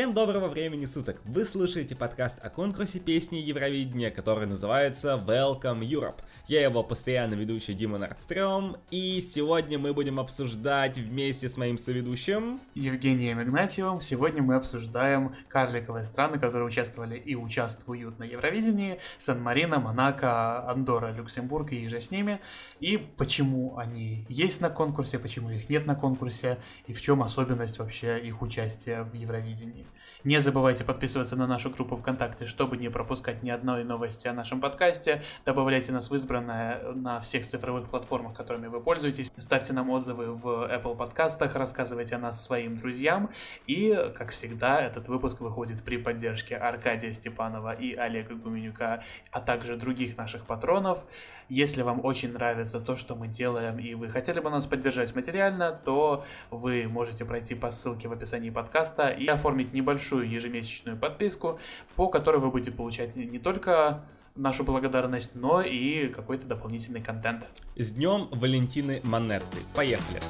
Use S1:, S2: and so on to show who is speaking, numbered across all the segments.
S1: Всем доброго времени суток! Вы слушаете подкаст о конкурсе песни Евровидения, который называется Welcome Europe. Я его постоянно ведущий Дима Нордстрём, и сегодня мы будем обсуждать вместе с моим соведущим...
S2: Евгением Игнатьевым. Сегодня мы обсуждаем карликовые страны, которые участвовали и участвуют на Евровидении. Сан-Марино, Монако, Андорра, Люксембург и же с ними. И почему они есть на конкурсе, почему их нет на конкурсе, и в чем особенность вообще их участия в Евровидении. Не забывайте подписываться на нашу группу ВКонтакте, чтобы не пропускать ни одной новости о нашем подкасте. Добавляйте нас в избранное на всех цифровых платформах, которыми вы пользуетесь. Ставьте нам отзывы в Apple подкастах, рассказывайте о нас своим друзьям. И, как всегда, этот выпуск выходит при поддержке Аркадия Степанова и Олега Гуменюка, а также других наших патронов. Если вам очень нравится то, что мы делаем, и вы хотели бы нас поддержать материально, то вы можете пройти по ссылке в описании подкаста и оформить небольшую ежемесячную подписку, по которой вы будете получать не только нашу благодарность, но и какой-то дополнительный контент.
S1: С днем Валентины Монетты. Поехали!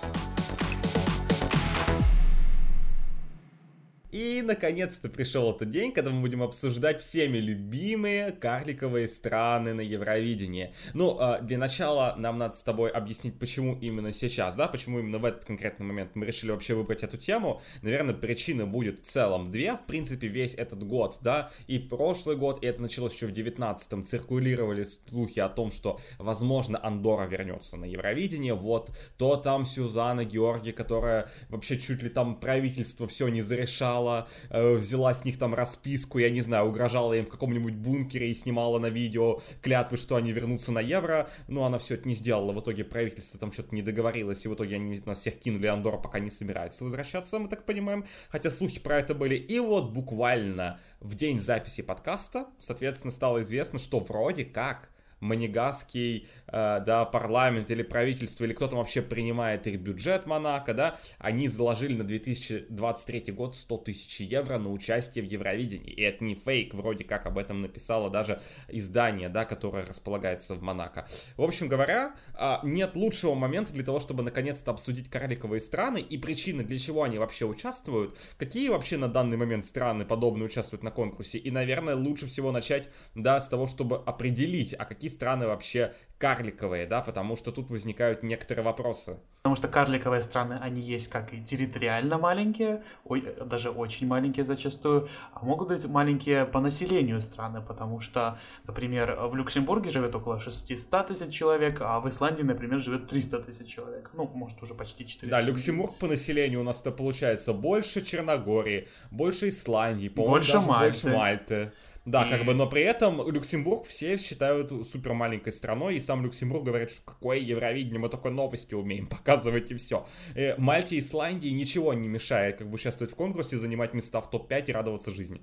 S1: И, наконец-то, пришел этот день, когда мы будем обсуждать всеми любимые карликовые страны на Евровидении. Ну, а, для начала нам надо с тобой объяснить, почему именно сейчас, да, почему именно в этот конкретный момент мы решили вообще выбрать эту тему. Наверное, причины будет в целом две, в принципе, весь этот год, да, и прошлый год, и это началось еще в 19-м, циркулировали слухи о том, что, возможно, Андора вернется на Евровидение, вот, то там Сюзанна Георгий, которая вообще чуть ли там правительство все не зарешала, снимала, э, взяла с них там расписку, я не знаю, угрожала им в каком-нибудь бункере и снимала на видео клятвы, что они вернутся на евро, но она все это не сделала, в итоге правительство там что-то не договорилось, и в итоге они на всех кинули, Андора пока не собирается возвращаться, мы так понимаем, хотя слухи про это были, и вот буквально в день записи подкаста, соответственно, стало известно, что вроде как манигасский, э, да, парламент или правительство, или кто там вообще принимает их бюджет Монако, да, они заложили на 2023 год 100 тысяч евро на участие в Евровидении. И это не фейк, вроде как об этом написало даже издание, да, которое располагается в Монако. В общем говоря, э, нет лучшего момента для того, чтобы наконец-то обсудить карликовые страны и причины, для чего они вообще участвуют, какие вообще на данный момент страны подобные участвуют на конкурсе. И, наверное, лучше всего начать, да, с того, чтобы определить, а какие страны вообще карликовые, да, потому что тут возникают некоторые вопросы.
S2: Потому что карликовые страны, они есть как и территориально маленькие, ой, даже очень маленькие зачастую, а могут быть маленькие по населению страны, потому что, например, в Люксембурге живет около 600 тысяч человек, а в Исландии, например, живет 300 тысяч человек. Ну, может, уже почти 400.
S1: Да, Люксембург по населению у нас-то получается больше Черногории, больше Исландии, по-моему,
S2: больше Мальты.
S1: больше Мальты. Да, и... как бы, но при этом Люксембург все считают супер маленькой страной, и сам Люксембург говорит, что какое Евровидение, мы только новости умеем показывать и все. И Мальте и Исландии ничего не мешает как бы участвовать в конкурсе, занимать места в топ-5 и радоваться жизни.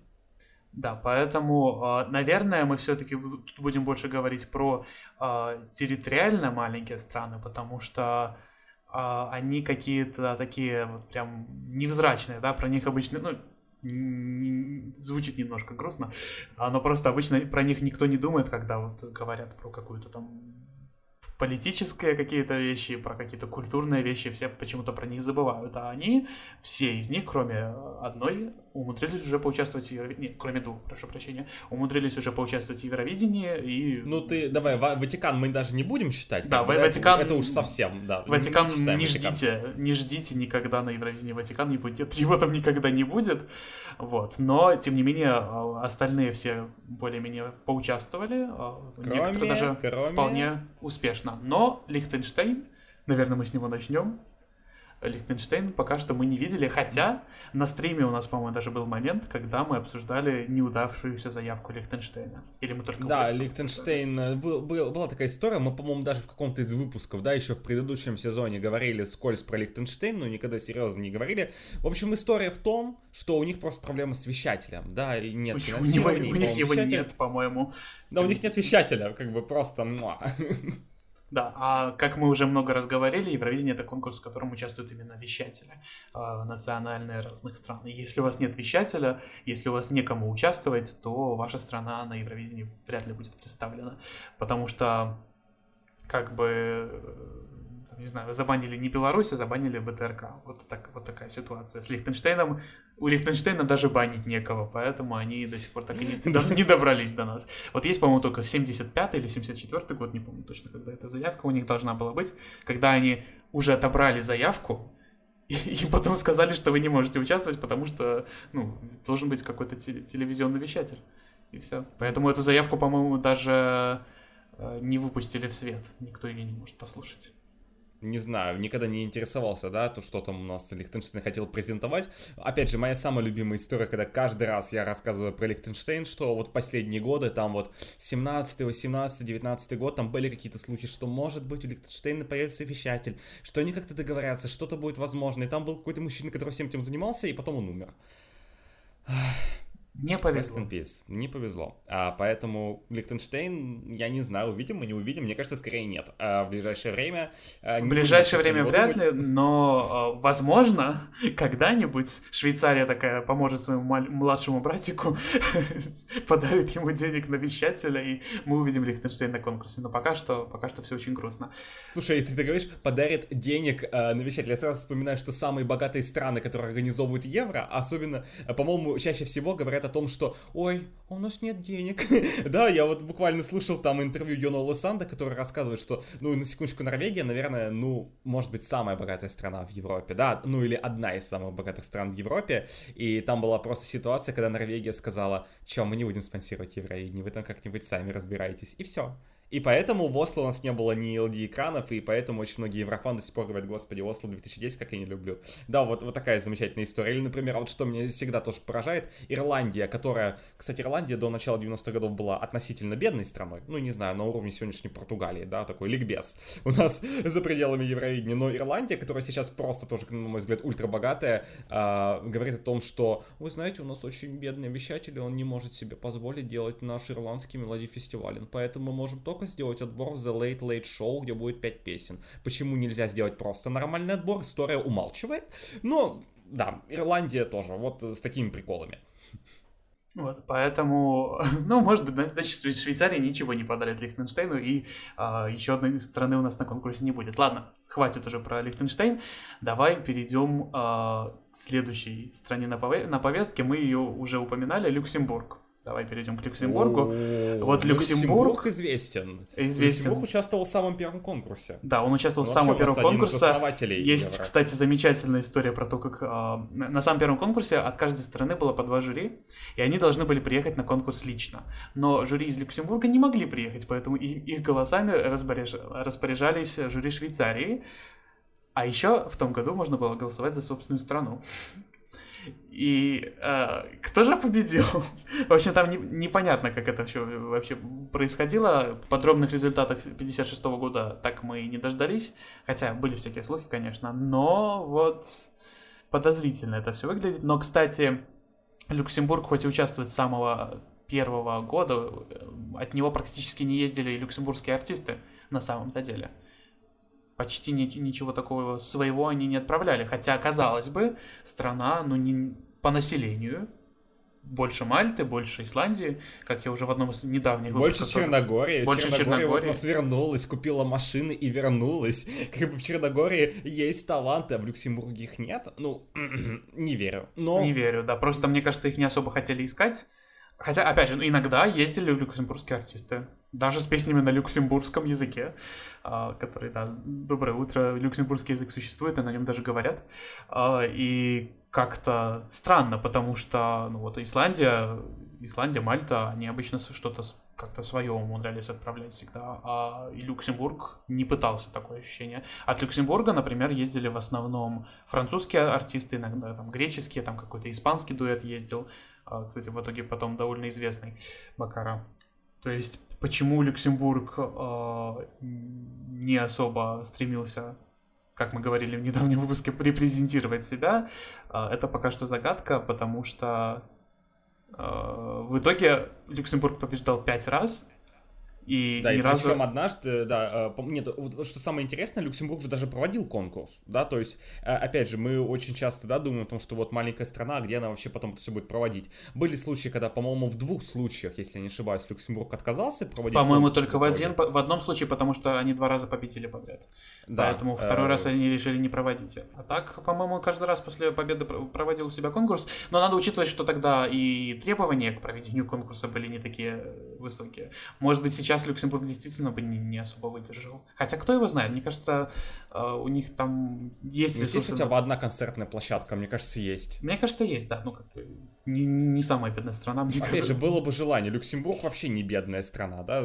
S2: Да, поэтому, а, наверное, мы все-таки тут будем больше говорить про а, территориально маленькие страны, потому что а, они какие-то такие вот прям невзрачные, да, про них обычно, ну, звучит немножко грустно, но просто обычно про них никто не думает, когда вот говорят про какую-то там политические какие-то вещи, про какие-то культурные вещи, все почему-то про них забывают. А они, все из них, кроме одной, умудрились уже поучаствовать в Евровидении. кроме двух, прошу прощения, умудрились уже поучаствовать в Евровидении и...
S1: Ну ты, давай, Ватикан мы даже не будем считать.
S2: Да, Ватикан...
S1: Это, уж совсем, да.
S2: Ватикан не, не ждите, не ждите никогда на Евровидении Ватикан, его, нет, его там никогда не будет. Вот. Но, тем не менее, а, остальные все более-менее поучаствовали. А, кроме, Некоторые даже кроме... вполне успешно. Но Лихтенштейн, наверное, мы с него начнем. Лихтенштейн пока что мы не видели, хотя на стриме у нас, по-моему, даже был момент, когда мы обсуждали неудавшуюся заявку Лихтенштейна. Или мы только...
S1: Да, Лихтенштейн, э, был, был, была такая история, мы, по-моему, даже в каком-то из выпусков, да, еще в предыдущем сезоне говорили скользь про Лихтенштейн, но никогда серьезно не говорили. В общем, история в том, что у них просто проблема с вещателем, да, и нет.
S2: У, у них его нет, по-моему.
S1: Да, у них нет вещателя, как бы просто...
S2: Да, а как мы уже много раз говорили, Евровидение это конкурс, в котором участвуют именно вещатели э, национальные разных стран. И если у вас нет вещателя, если у вас некому участвовать, то ваша страна на Евровидении вряд ли будет представлена. Потому что как бы не знаю, забанили не Беларусь, а забанили БТРК. Вот, так, вот такая ситуация. С Лихтенштейном, у Лихтенштейна даже банить некого, поэтому они до сих пор так и не, не добрались до нас. Вот есть, по-моему, только 75 или 74 год, не помню точно, когда эта заявка у них должна была быть, когда они уже отобрали заявку, и, и потом сказали, что вы не можете участвовать, потому что, ну, должен быть какой-то телевизионный вещатель. И все. Поэтому эту заявку, по-моему, даже э, не выпустили в свет. Никто ее не может послушать
S1: не знаю, никогда не интересовался, да, то, что там у нас Лихтенштейн хотел презентовать. Опять же, моя самая любимая история, когда каждый раз я рассказываю про Лихтенштейн, что вот последние годы, там вот 17, 18, 19 год, там были какие-то слухи, что может быть у Лихтенштейна появится вещатель, что они как-то договорятся, что-то будет возможно. И там был какой-то мужчина, который всем этим занимался, и потом он умер.
S2: Не повезло.
S1: Rest in peace. Не повезло. А, поэтому Лихтенштейн, я не знаю, увидим мы, не увидим. Мне кажется, скорее нет. А в ближайшее время...
S2: А, в ближайшее время вряд ли, но, а, возможно, когда-нибудь Швейцария такая поможет своему младшему братику, подарит ему денег на вещателя, и мы увидим Лихтенштейн на конкурсе. Но пока что, пока что все очень грустно.
S1: Слушай, ты, ты говоришь, подарит денег э, на вещателя. Я сразу вспоминаю, что самые богатые страны, которые организовывают евро, особенно, по-моему, чаще всего говорят о том, что «Ой, у нас нет денег». да, я вот буквально слышал там интервью Йона Лосанда, который рассказывает, что, ну, на секундочку, Норвегия, наверное, ну, может быть, самая богатая страна в Европе, да, ну, или одна из самых богатых стран в Европе, и там была просто ситуация, когда Норвегия сказала, что мы не будем спонсировать Евровидение, вы там как-нибудь сами разбираетесь, и все. И поэтому в Осло у нас не было ни LD-экранов, и поэтому очень многие еврофаны до сих пор говорят, господи, Осло 2010, как я не люблю. Да, вот, вот такая замечательная история. Или, например, вот что меня всегда тоже поражает, Ирландия, которая, кстати, Ирландия до начала 90-х годов была относительно бедной страной, ну, не знаю, на уровне сегодняшней Португалии, да, такой ликбез у нас за пределами Евровидения, но Ирландия, которая сейчас просто тоже, на мой взгляд, ультрабогатая, э, говорит о том, что, вы знаете, у нас очень бедный вещатель, он не может себе позволить делать наш ирландский мелодий фестиваль, поэтому мы можем только только сделать отбор в The Late Late Show, где будет 5 песен. Почему нельзя сделать просто нормальный отбор? История умалчивает. Но, да, Ирландия тоже, вот с такими приколами.
S2: Вот, поэтому, ну, может быть, значит, в Швейцарии ничего не подарит Лихтенштейну, и а, еще одной страны у нас на конкурсе не будет. Ладно, хватит уже про Лихтенштейн. Давай перейдем а, к следующей стране на, на повестке. Мы ее уже упоминали, Люксембург. Давай перейдем к Люксембургу. Вот ну, Люксембург... Люксембург
S1: известен.
S2: Известен.
S1: Люксембург участвовал в самом первом конкурсе.
S2: Да, он участвовал в самом первом конкурсе. Есть, Евро. кстати, замечательная история про то, как э, на самом первом конкурсе от каждой страны было по два жюри, и они должны были приехать на конкурс лично. Но жюри из Люксембурга не могли приехать, поэтому их голосами распоряжались жюри Швейцарии. А еще в том году можно было голосовать за собственную страну. И э, кто же победил? В общем, там не, непонятно, как это все вообще происходило. Подробных результатов 56 -го года так мы и не дождались. Хотя были всякие слухи, конечно. Но вот подозрительно это все выглядит. Но, кстати, Люксембург хоть и участвует с самого первого года, э, от него практически не ездили и люксембургские артисты на самом-то деле почти ничего такого своего они не отправляли. Хотя, казалось бы, страна, ну, не по населению, больше Мальты, больше Исландии, как я уже в одном из недавних
S1: Больше Черногории. Больше Черногория. Черногория. Вот нас вернулась, купила машины и вернулась. Как бы в Черногории есть таланты, а в Люксембурге их нет. Ну, не верю. Но...
S2: Не верю, да. Просто, мне кажется, их не особо хотели искать. Хотя, опять же, ну, иногда ездили люксембургские артисты, даже с песнями на люксембургском языке, а, который, да, доброе утро, люксембургский язык существует, и на нем даже говорят. А, и как-то странно, потому что, ну вот, Исландия, Исландия, Мальта, они обычно что-то как-то свое умудрялись отправлять всегда, а Люксембург не пытался такое ощущение. От Люксембурга, например, ездили в основном французские артисты, иногда там греческие, там какой-то испанский дуэт ездил, а, кстати, в итоге потом довольно известный Макара. То есть, почему Люксембург э, не особо стремился, как мы говорили в недавнем выпуске, репрезентировать себя, э, это пока что загадка, потому что э, в итоге Люксембург побеждал пять раз, И
S1: да,
S2: ни
S1: и
S2: разу...
S1: причем однажды, да, э, нет, вот что самое интересное, Люксембург же даже проводил конкурс, да, то есть, э, опять же, мы очень часто, да, думаем о том, что вот маленькая страна, где она вообще потом это все будет проводить. Были случаи, когда, по-моему, в двух случаях, если я не ошибаюсь, Люксембург отказался проводить
S2: По-моему, только в один, в одном случае, потому что они два раза победили подряд. Да, Поэтому второй э... раз они решили не проводить. А так, по-моему, каждый раз после победы проводил у себя конкурс, но надо учитывать, что тогда и требования к проведению конкурса были не такие высокие. Может быть, сейчас сейчас Люксембург действительно бы не, не особо выдержал. Хотя кто его знает, мне кажется, у них там есть
S1: ресурсы. Есть хотя бы одна концертная площадка, мне кажется, есть.
S2: Мне кажется, есть, да. Ну, как бы не, не самая бедная страна, мне
S1: Опять
S2: кажется.
S1: же, было бы желание. Люксембург вообще не бедная страна, да?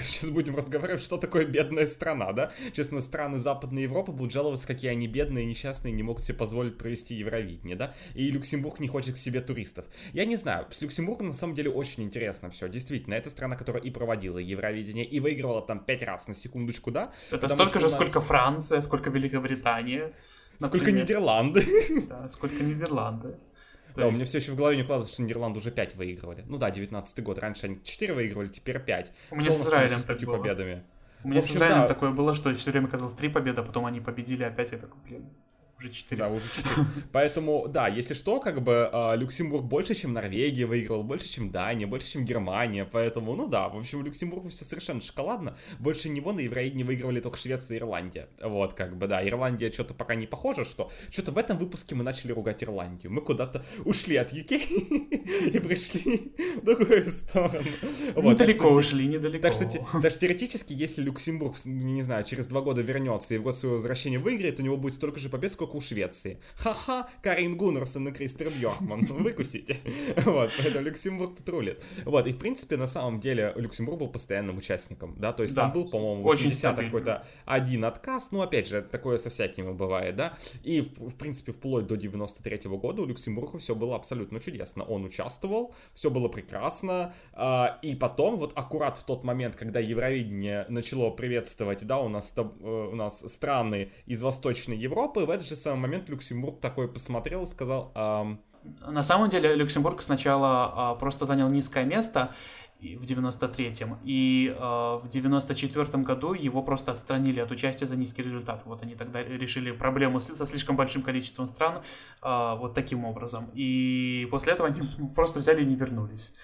S1: Сейчас будем разговаривать, что такое бедная страна, да? Честно, страны Западной Европы будут жаловаться, какие они бедные, несчастные, не могут себе позволить провести Евровидение, да? И Люксембург не хочет к себе туристов. Я не знаю, с Люксембургом на самом деле очень интересно все. Действительно, это страна, которая и проводила Евровидение, и выигрывала там пять раз на секундочку, да?
S2: Это столько же, нас... сколько Франция, сколько Великобритания.
S1: Например. Сколько Нидерланды.
S2: Да, сколько Нидерланды.
S1: Да, есть... у меня все еще в голове не укладывается, что Нидерланды уже 5 выигрывали. Ну да, 19 год. Раньше они 4 выигрывали, теперь 5.
S2: У меня с Израилем так было. победами. У меня общем, с Израилем да. такое было, что все время казалось 3 победы, а потом они победили опять. Я такой, блин, уже 4.
S1: Да, уже 4. Поэтому, да, если что, как бы э, Люксембург больше, чем Норвегия выиграл, больше, чем Дания, больше, чем Германия. Поэтому, ну да, в общем, у Люксембурга все совершенно шоколадно. Больше него на Евроидне выигрывали только Швеция и Ирландия. Вот, как бы, да, Ирландия что-то пока не похоже, что что-то в этом выпуске мы начали ругать Ирландию. Мы куда-то ушли от UK и пришли в другую сторону.
S2: Недалеко ушли, недалеко.
S1: Так что, так что теоретически, если Люксембург, не знаю, через два года вернется и в год своего возвращения выиграет, у него будет столько же побед, сколько у Швеции. Ха-ха, Карин Гуннерсон и Кристер Бьоркман, выкусите. Вот, поэтому Люксембург тут рулит. Вот, и в принципе, на самом деле, Люксембург был постоянным участником, да, то есть да, там был, по-моему, 80 какой-то один отказ, ну, опять же, такое со всякими бывает, да, и, в, в принципе, вплоть до 93 -го года у Люксембурга все было абсолютно чудесно. Он участвовал, все было прекрасно, э, и потом, вот аккурат в тот момент, когда Евровидение начало приветствовать, да, у нас, э, у нас страны из Восточной Европы, в этот же самый момент Люксембург такой посмотрел и сказал... Эм...
S2: На самом деле Люксембург сначала э, просто занял низкое место в 93-м, и э, в 94-м году его просто отстранили от участия за низкий результат. Вот они тогда решили проблему с, со слишком большим количеством стран э, вот таким образом. И после этого они просто взяли и не вернулись.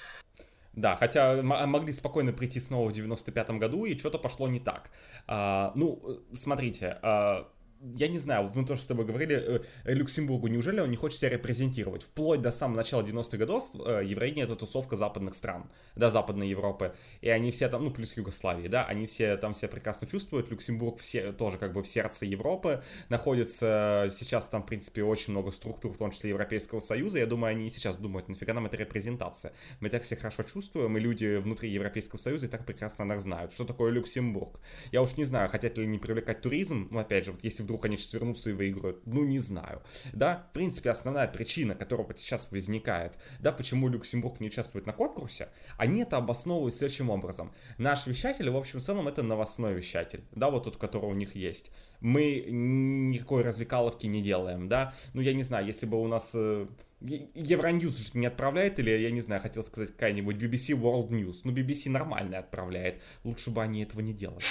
S1: Да, хотя могли спокойно прийти снова в 95-м году, и что-то пошло не так. А, ну, смотрите, а, я не знаю, вот мы тоже с тобой говорили, э, Люксембургу, неужели он не хочет себя репрезентировать? Вплоть до самого начала 90-х годов э, Евровидение это тусовка западных стран, да, Западной Европы, и они все там, ну, плюс Югославии, да, они все там себя прекрасно чувствуют, Люксембург все тоже как бы в сердце Европы находится, сейчас там, в принципе, очень много структур, в том числе Европейского Союза, я думаю, они и сейчас думают, нафига нам эта репрезентация? Мы так все хорошо чувствуем, и люди внутри Европейского Союза и так прекрасно нас знают, что такое Люксембург. Я уж не знаю, хотят ли они привлекать туризм, но опять же, вот если вдруг они сейчас вернутся и выиграют? Ну, не знаю. Да, в принципе, основная причина, которая вот сейчас возникает, да, почему Люксембург не участвует на конкурсе, они это обосновывают следующим образом. Наш вещатель, в общем целом, это новостной вещатель, да, вот тот, который у них есть. Мы никакой развлекаловки не делаем, да, ну, я не знаю, если бы у нас э, Евроньюз не отправляет, или, я не знаю, хотел сказать какая-нибудь BBC World News. Ну, BBC нормально отправляет. Лучше бы они этого не делали.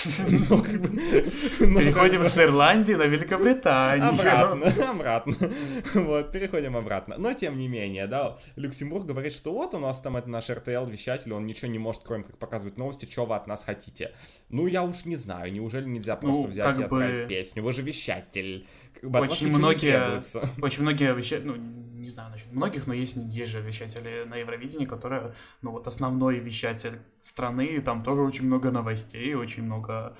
S2: Переходим с Ирландии на Великобританию.
S1: Обратно, обратно. Вот, переходим обратно. Но, тем не менее, да, Люксембург говорит, что вот у нас там это наш RTL-вещатель, он ничего не может, кроме как показывать новости, что вы от нас хотите. Ну, я уж не знаю, неужели нельзя просто ну, взять и отправить песню? Вы же вещатель.
S2: Очень многие, очень многие вещи, ну, не знаю насчет многих, но есть, есть же вещатели на Евровидении, которые, ну вот основной вещатель страны, и там тоже очень много новостей, очень много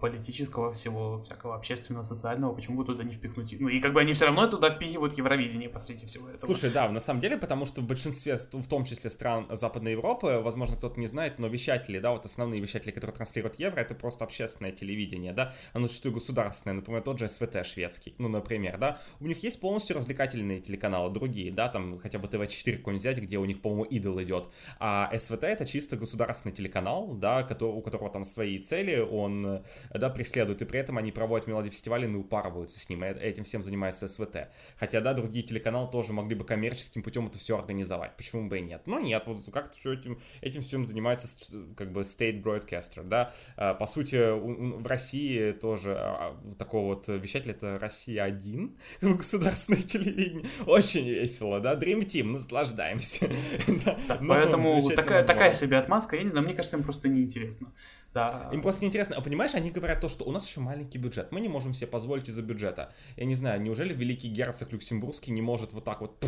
S2: политического всего, всякого общественного, социального, почему бы туда не впихнуть? Ну и как бы они все равно туда впихивают Евровидение посреди всего этого.
S1: Слушай, да, на самом деле, потому что в большинстве, в том числе стран Западной Европы, возможно, кто-то не знает, но вещатели, да, вот основные вещатели, которые транслируют евро, это просто общественное телевидение, да, оно зачастую государственное например, тот же СВТ шведский, ну, например, да, у них есть полностью развлекательные телеканалы, другие, да, там хотя бы ТВ-4 какой-нибудь взять, где у них, по-моему, идол идет, а СВТ это чисто государственный телеканал, да, у которого там свои цели, он, да, преследует, и при этом они проводят мелодии фестиваля и упарываются с ним, и этим всем занимается СВТ. Хотя, да, другие телеканалы тоже могли бы коммерческим путем это все организовать, почему бы и нет. Но нет, вот как-то все этим, этим всем занимается как бы State Broadcaster, да, а, по сути, в России тоже а, а, такого вот вещателя это Россия-1, государственное телевидение, очень весело, да, Dream Team, наслаждаемся.
S2: Поэтому такая себе отмазка, я не знаю, мне кажется, им просто неинтересно.
S1: Да. Им просто неинтересно. А понимаешь, они говорят то, что у нас еще маленький бюджет, мы не можем себе позволить из-за бюджета. Я не знаю, неужели великий герцог Люксембургский не может вот так вот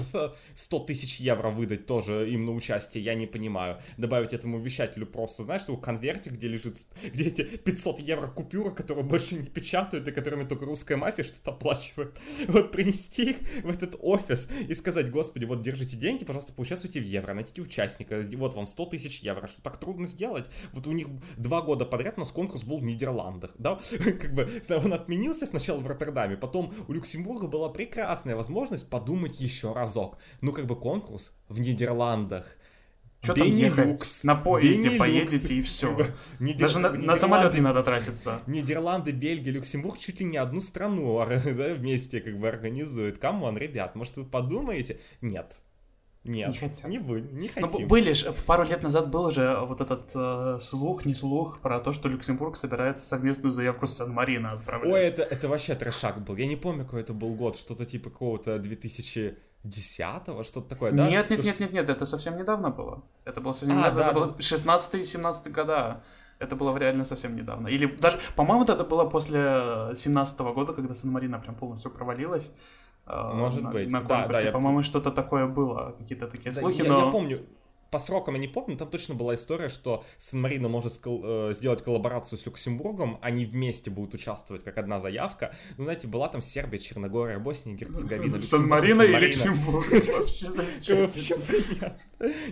S1: 100 тысяч евро выдать тоже им на участие, я не понимаю. Добавить этому вещателю просто, знаешь, что в конверте, где лежит, где эти 500 евро купюры, которые больше не печатают и которыми только русская мафия что-то оплачивает. Вот принести их в этот офис и сказать, господи, вот держите деньги, пожалуйста, поучаствуйте в евро, найдите участника, вот вам 100 тысяч евро, что так трудно сделать. Вот у них два года подряд у нас конкурс был в Нидерландах, да, как бы он отменился сначала в Роттердаме, потом у Люксембурга была прекрасная возможность подумать еще разок. Ну, как бы конкурс в Нидерландах,
S2: что там ехать? На поезде Бенилюкс. поедете и все. Нидер... Даже на, на самолет не надо тратиться.
S1: Нидерланды, Бельгия, Люксембург чуть ли не одну страну да, вместе как бы организуют. Come on, ребят, может вы подумаете? Нет, нет, не хотят. Не, вы, не ну, хотим.
S2: Но были же, пару лет назад был же вот этот э, слух, не слух, про то, что Люксембург собирается совместную заявку с Сан-Марино отправлять.
S1: Ой, это, это вообще трешак был. Я не помню, какой это был год, что-то типа какого-то 2000 десятого, что-то такое, да?
S2: Нет, нет, То, нет, что... нет, нет, это совсем недавно было. Это было совсем а, недавно, да, это было 16-17 года. Это было реально совсем недавно. Или даже, по-моему, это было после 17 года, когда Сан-Марино прям полностью провалилась.
S1: Э, Может
S2: на,
S1: быть.
S2: На конкурсе. Да, да, По-моему, я... что-то такое было, какие-то такие да, слухи,
S1: я,
S2: но...
S1: Я помню, по срокам я не помню, там точно была история, что Сан-Марино может э, сделать коллаборацию с Люксембургом, они вместе будут участвовать как одна заявка. Ну, знаете, была там Сербия, Черногория, Босния, Герцеговина,
S2: Сан-Марино и Люксембург.
S1: Вообще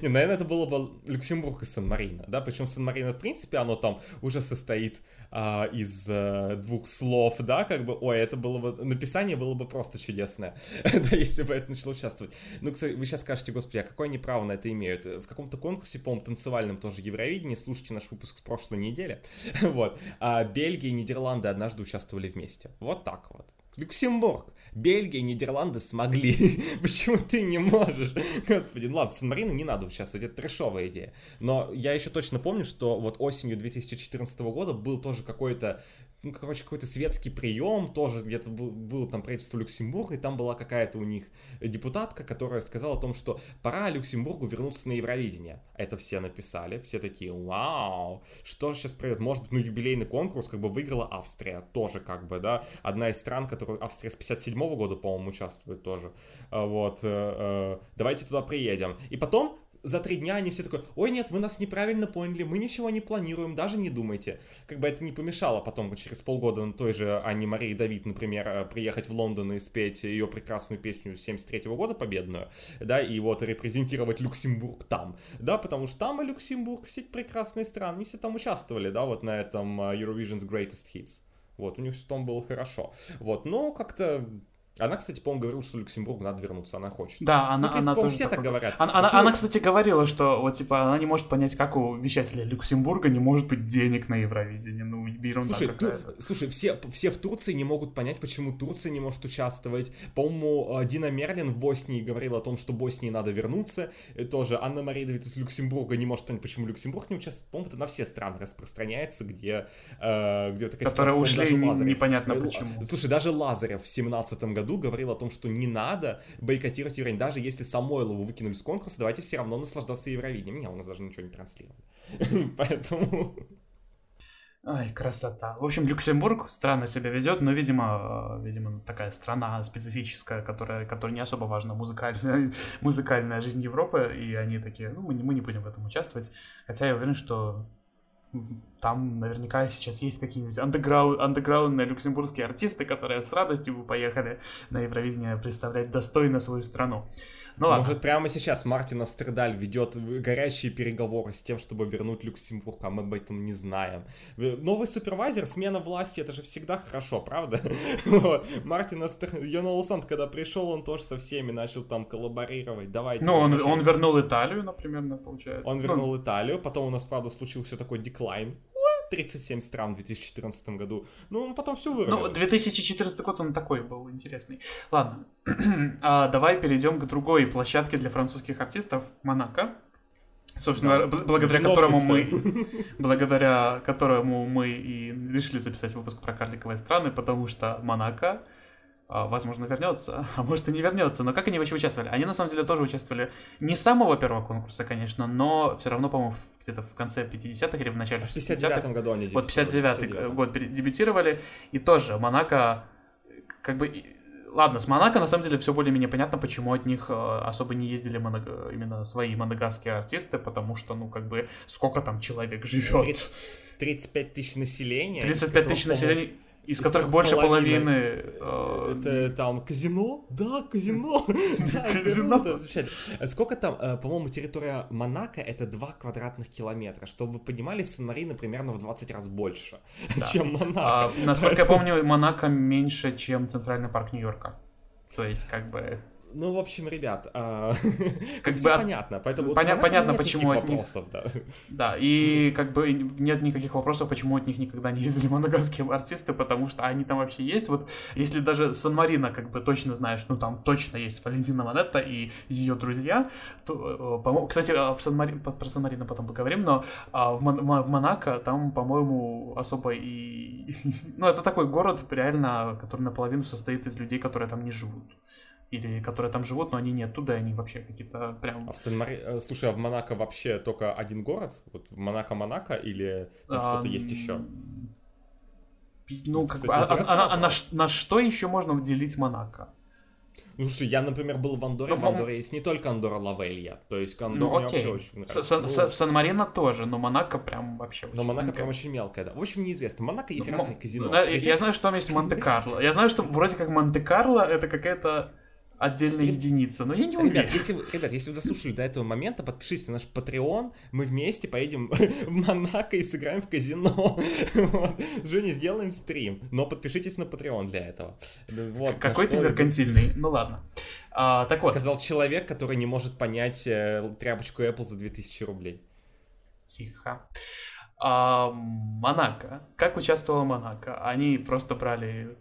S1: Не, наверное, это было бы Люксембург и Сан-Марино, да, причем Сан-Марино, в принципе, оно там уже состоит а, из а, двух слов, да, как бы, ой, это было бы, написание было бы просто чудесное, да, если бы это начало участвовать. Ну, кстати, вы сейчас скажете, господи, а какое они право на это имеют? В каком-то конкурсе, по-моему, танцевальном тоже Евровидении, слушайте наш выпуск с прошлой недели, вот, а Бельгия и Нидерланды однажды участвовали вместе. Вот так вот. Люксембург, Бельгия, Нидерланды смогли. Почему ты не можешь? Господи, ну ладно, Сан-Марино не надо участвовать, это трешовая идея. Но я еще точно помню, что вот осенью 2014 года был тоже какой-то ну, короче, какой-то светский прием, тоже где-то был, там правительство Люксембурга, и там была какая-то у них депутатка, которая сказала о том, что пора Люксембургу вернуться на Евровидение. Это все написали, все такие, вау, что же сейчас произойдет? Может быть, ну, юбилейный конкурс как бы выиграла Австрия, тоже как бы, да, одна из стран, которую Австрия с 57 -го года, по-моему, участвует тоже. А, вот, э, э, давайте туда приедем. И потом за три дня они все такое, ой, нет, вы нас неправильно поняли, мы ничего не планируем, даже не думайте. Как бы это не помешало потом через полгода на той же Анне Марии Давид, например, э, приехать в Лондон и спеть ее прекрасную песню 73 -го года победную, да, и вот репрезентировать Люксембург там, да, потому что там и Люксембург, все эти прекрасные страны, они все там участвовали, да, вот на этом э, Eurovision's Greatest Hits. Вот, у них все там было хорошо. Вот, но как-то она, кстати, по-моему, говорила, что Люксембургу надо вернуться, она хочет.
S2: Да, она,
S1: ну, в принципе,
S2: она
S1: тоже все так говорят.
S2: Она, она, она, кстати, говорила, что вот типа она не может понять, как у вещателя Люксембурга не может быть денег на Евровидении. Ну, ерунда
S1: слушай, ту, слушай, все, все в Турции не могут понять, почему Турция не может участвовать. По-моему, Дина Мерлин в Боснии говорила о том, что Боснии надо вернуться. И тоже Анна Мария Давид из Люксембурга не может понять, почему Люксембург не участвует. По-моему, это на все страны распространяется, где, э, где такая
S2: Которые ушли непонятно э, почему.
S1: Слушай, даже Лазарев в семнадцатом году говорил о том, что не надо бойкотировать Евровидение. Даже если Самойлову выкинули с конкурса, давайте все равно наслаждаться Евровидением. Не, у нас даже ничего не транслировали. Поэтому...
S2: Ай, красота. В общем, Люксембург странно себя ведет, но, видимо, э, видимо, такая страна специфическая, которая, которая не особо важна музыкальная, музыкальная жизнь Европы, и они такие, ну, мы, мы не будем в этом участвовать. Хотя я уверен, что там наверняка сейчас есть какие-нибудь андеграунд, андеграундные люксембургские артисты, которые с радостью бы поехали на Евровидение представлять достойно свою страну.
S1: Ну, Может, ладно. прямо сейчас Мартин Астердаль ведет горячие переговоры с тем, чтобы вернуть Люксембург, а мы об этом не знаем. Новый супервайзер, смена власти, это же всегда хорошо, правда? вот. Мартин Астердаль, Йона когда пришел, он тоже со всеми начал там коллаборировать. Давайте.
S2: Ну, он, он вернул Италию, например, получается.
S1: Он вернул ну... Италию, потом у нас, правда, случился такой деклайн 37 стран в 2014 году. Ну, потом все выровнялось.
S2: Ну, 2014 год он такой был интересный. Ладно, а, давай перейдем к другой площадке для французских артистов, Монако. Собственно, да. благодаря которому мы, благодаря которому мы и решили записать выпуск про карликовые страны, потому что Монако возможно, вернется, а может и не вернется. Но как они вообще участвовали? Они на самом деле тоже участвовали не с самого первого конкурса, конечно, но все равно, по-моему, где-то в конце 50-х или в начале
S1: 60-х. В 59 году они.
S2: Вот 59-й 59 год дебютировали. И тоже Монако, как бы, ладно, с Монако на самом деле все более-менее понятно, почему от них э, особо не ездили моног... именно свои моногасские артисты, потому что, ну, как бы, сколько там человек живет? 30,
S1: 35 тысяч населения.
S2: 35 тысяч населения из, которых больше половины...
S1: Э, это там казино? Да, казино. казино. Сколько там, э, по-моему, территория Монако это 2 квадратных километра. Чтобы вы понимали, Сан-Марино примерно в 20 раз больше, чем Монако. А,
S2: насколько я помню, Монако меньше, чем Центральный парк Нью-Йорка. То есть, как бы...
S1: Ну, в общем, ребят, а, как бы от... понятно, поэтому
S2: Поня- понятно, почему
S1: от вопросов,
S2: них... да. Да, и как бы нет никаких вопросов, почему от них никогда не ездили моноганские артисты, потому что они там вообще есть. Вот если даже Сан-Марино как бы точно знаешь, ну там точно есть Валентина Монетта и ее друзья, то, э, кстати, а в Сан-Марино, про Сан-Марино потом поговорим, но а, в, Мон- в Монако там, по-моему, особо и... ну, это такой город, реально, который наполовину состоит из людей, которые там не живут или которые там живут, но они не оттуда, они вообще какие-то прям...
S1: А в Сан-Мари... Э, слушай, а в Монако вообще только один город? Вот Монако-Монако или там а, что-то есть еще?
S2: Ну, как бы, а, а, а, а на, на что еще можно выделить Монако?
S1: Ну, слушай, я, например, был в Андоре, ну, в Андоре есть не только Андора Лавелья, то есть Андора ну, мне вообще очень нравится. Сан,
S2: ну, Сан-Марино тоже, но Монако прям вообще
S1: очень Но Монако прям очень мелкая, да. В общем, неизвестно. Монако есть ну, разные казино.
S2: Я, я знаю, что там есть Монте-Карло. Я знаю, что вроде как Монте-Карло это какая-то отдельная единица, но я не уверен.
S1: Ребят, если, ребят, если вы дослушали до этого момента, подпишитесь на наш Patreon, мы вместе поедем в Монако и сыграем в казино. Вот. Женя, сделаем стрим, но подпишитесь на Patreon для этого.
S2: Вот, Какой ты меркантильный, ну ладно. А, так вот.
S1: Сказал человек, который не может понять э, тряпочку Apple за 2000 рублей.
S2: Тихо. А, Монако. Как участвовала Монако? Они просто брали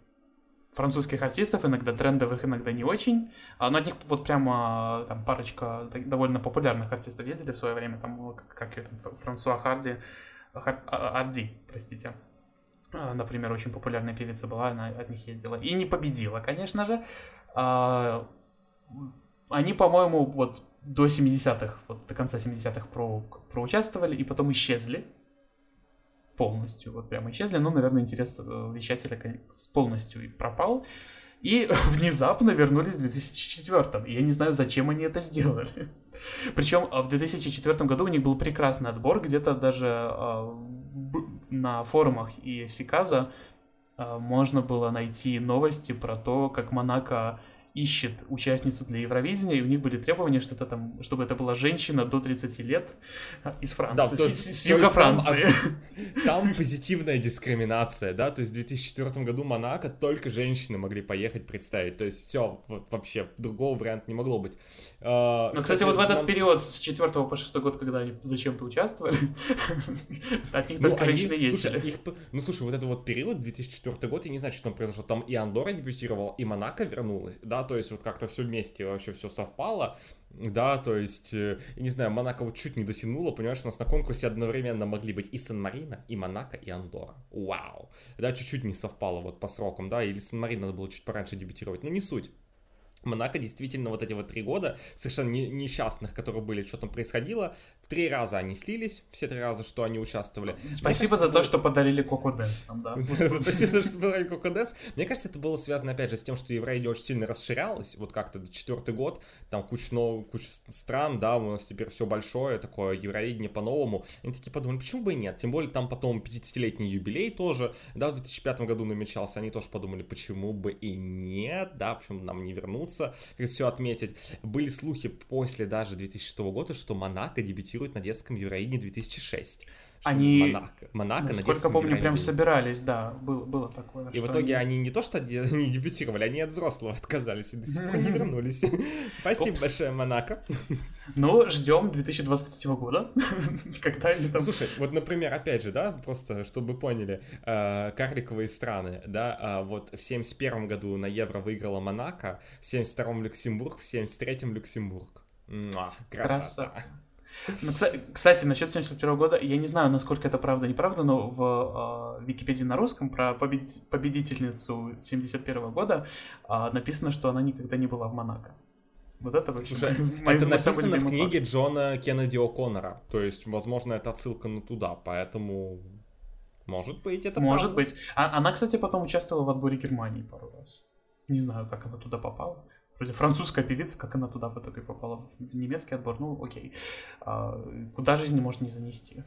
S2: французских артистов, иногда трендовых, иногда не очень. А на них вот прямо там парочка довольно популярных артистов ездили в свое время, там, как, ее там, Франсуа Харди, Хар, а, Арди, простите. А, например, очень популярная певица была, она от них ездила. И не победила, конечно же. Они, по-моему, вот до 70-х, вот до конца 70-х про, проучаствовали и потом исчезли полностью, вот прямо исчезли, но, наверное, интерес э, вещателя полностью пропал. И внезапно вернулись в 2004. И я не знаю, зачем они это сделали. Причем а, в 2004 году у них был прекрасный отбор, где-то даже э, на форумах и Сиказа э, можно было найти новости про то, как Монако ищет участницу для Евровидения, и у них были требования, что это там, чтобы это была женщина до 30 лет из Франции, да, то, с, с юга Франции.
S1: Там, там позитивная дискриминация, да, то есть в 2004 году Монако только женщины могли поехать представить, то есть все, вот, вообще, другого варианта не могло быть.
S2: Uh, ну, кстати, вот в этот период с 4 по 6 год, когда они зачем-то участвовали, от них ну, только женщины ездили.
S1: Ну, слушай, вот этот вот период, 2004 год, я не знаю, что там произошло, там и Андора дебютировал, и Монако вернулась, да, то есть вот как-то все вместе вообще все совпало, да, то есть, э, не знаю, Монако вот чуть не дотянуло, понимаешь, у нас на конкурсе одновременно могли быть и Сан-Марино, и Монако, и Андора. Вау! Да, чуть-чуть не совпало вот по срокам, да, или Сан-Марино надо было чуть пораньше дебютировать, но не суть. Монако действительно вот эти вот три года совершенно несчастных, которые были, что там происходило, три раза они слились, все три раза, что они участвовали.
S2: Спасибо кажется, за то, что подарили Coco Dance нам, да.
S1: Спасибо за то, что подарили Coco Dance. Мне кажется, это было связано, опять же, с тем, что Евровидение очень сильно расширялось, вот как-то четвертый год, там куча, новых, куча стран, да, у нас теперь все большое, такое Евровидение по-новому. Они такие подумали, почему бы и нет? Тем более там потом 50-летний юбилей тоже, да, в 2005 году намечался, они тоже подумали, почему бы и нет, да, почему нам не вернуться вернуться, как все отметить. Были слухи после даже 2006 года, что Монако дебютирует на детском Евровидении 2006
S2: они,
S1: Монако, Монако
S2: насколько помню, прям собирались, да, было, было такое.
S1: И в итоге они... они не то что не дебютировали, они от взрослого отказались и до сих пор не вернулись. Спасибо большое, Монако.
S2: Ну, ждем 2023 года, когда они там...
S1: Слушай, вот, например, опять же, да, просто чтобы поняли, э, карликовые страны, да, а вот в 71 году на Евро выиграла Монако, в 72 Люксембург, в 73 Люксембург. Муа, красота. красота.
S2: Ну, кстати, насчет 71 года, я не знаю, насколько это правда, неправда, но в э, Википедии на русском про победитель, победительницу 71 года э, написано, что она никогда не была в Монако. Вот это вообще Слушай,
S1: это написано в книге факт. Джона Кеннеди О'Коннора. То есть, возможно, это отсылка на туда, поэтому может быть, это
S2: Может правда. быть. А, она, кстати, потом участвовала в отборе Германии пару раз. Не знаю, как она туда попала вроде французская певица, как она туда в итоге попала в немецкий отбор, ну окей. А, куда жизнь может не занести.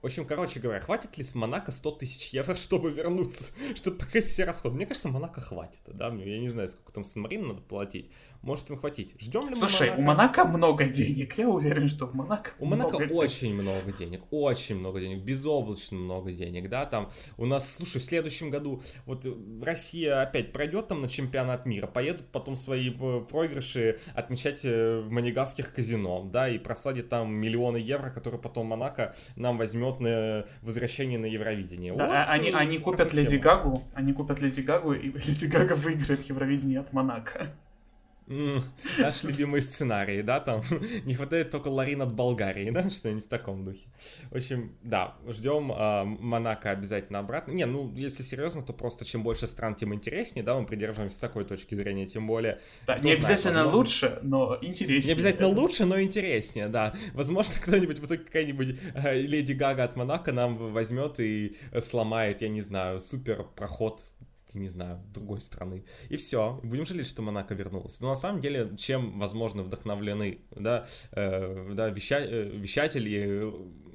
S1: В общем, короче говоря, хватит ли с Монако 100 тысяч евро, чтобы вернуться, чтобы покрыть все расходы? Мне кажется, Монако хватит, да? Я не знаю, сколько там Сан-Марин надо платить. Может им хватить. Ждем ли
S2: Слушай,
S1: мы
S2: Монако? у Монако много денег. Я уверен, что в Монако
S1: У Монако много очень денег. много денег. Очень много денег. Безоблачно много денег, да? Там у нас, слушай, в следующем году вот Россия опять пройдет там на чемпионат мира, поедут потом свои э, проигрыши отмечать э, в манигасских казино, да, и просадит там миллионы евро, которые потом Монако нам возьмет на возвращение на Евровидение.
S2: Да, вот, а они, они купят Леди Гагу, они купят Леди Гагу, и Леди Гага выиграет Евровидение от Монако.
S1: Наш любимый сценарий, да, там не хватает только Ларин от Болгарии, да, что-нибудь в таком духе. В общем, да, ждем э, Монако обязательно обратно. Не, ну, если серьезно, то просто чем больше стран, тем интереснее, да, мы придерживаемся такой точки зрения, тем более...
S2: Да, не обязательно знает, возможно, лучше, но интереснее.
S1: Не обязательно лучше, но интереснее, да. Возможно, кто-нибудь, вот какая-нибудь э, Леди Гага от Монако нам возьмет и сломает, я не знаю, супер проход не знаю, другой страны. И все. Будем жалеть, что Монако вернулся. Но на самом деле, чем, возможно, вдохновлены, да, э, да веща, э, вещатели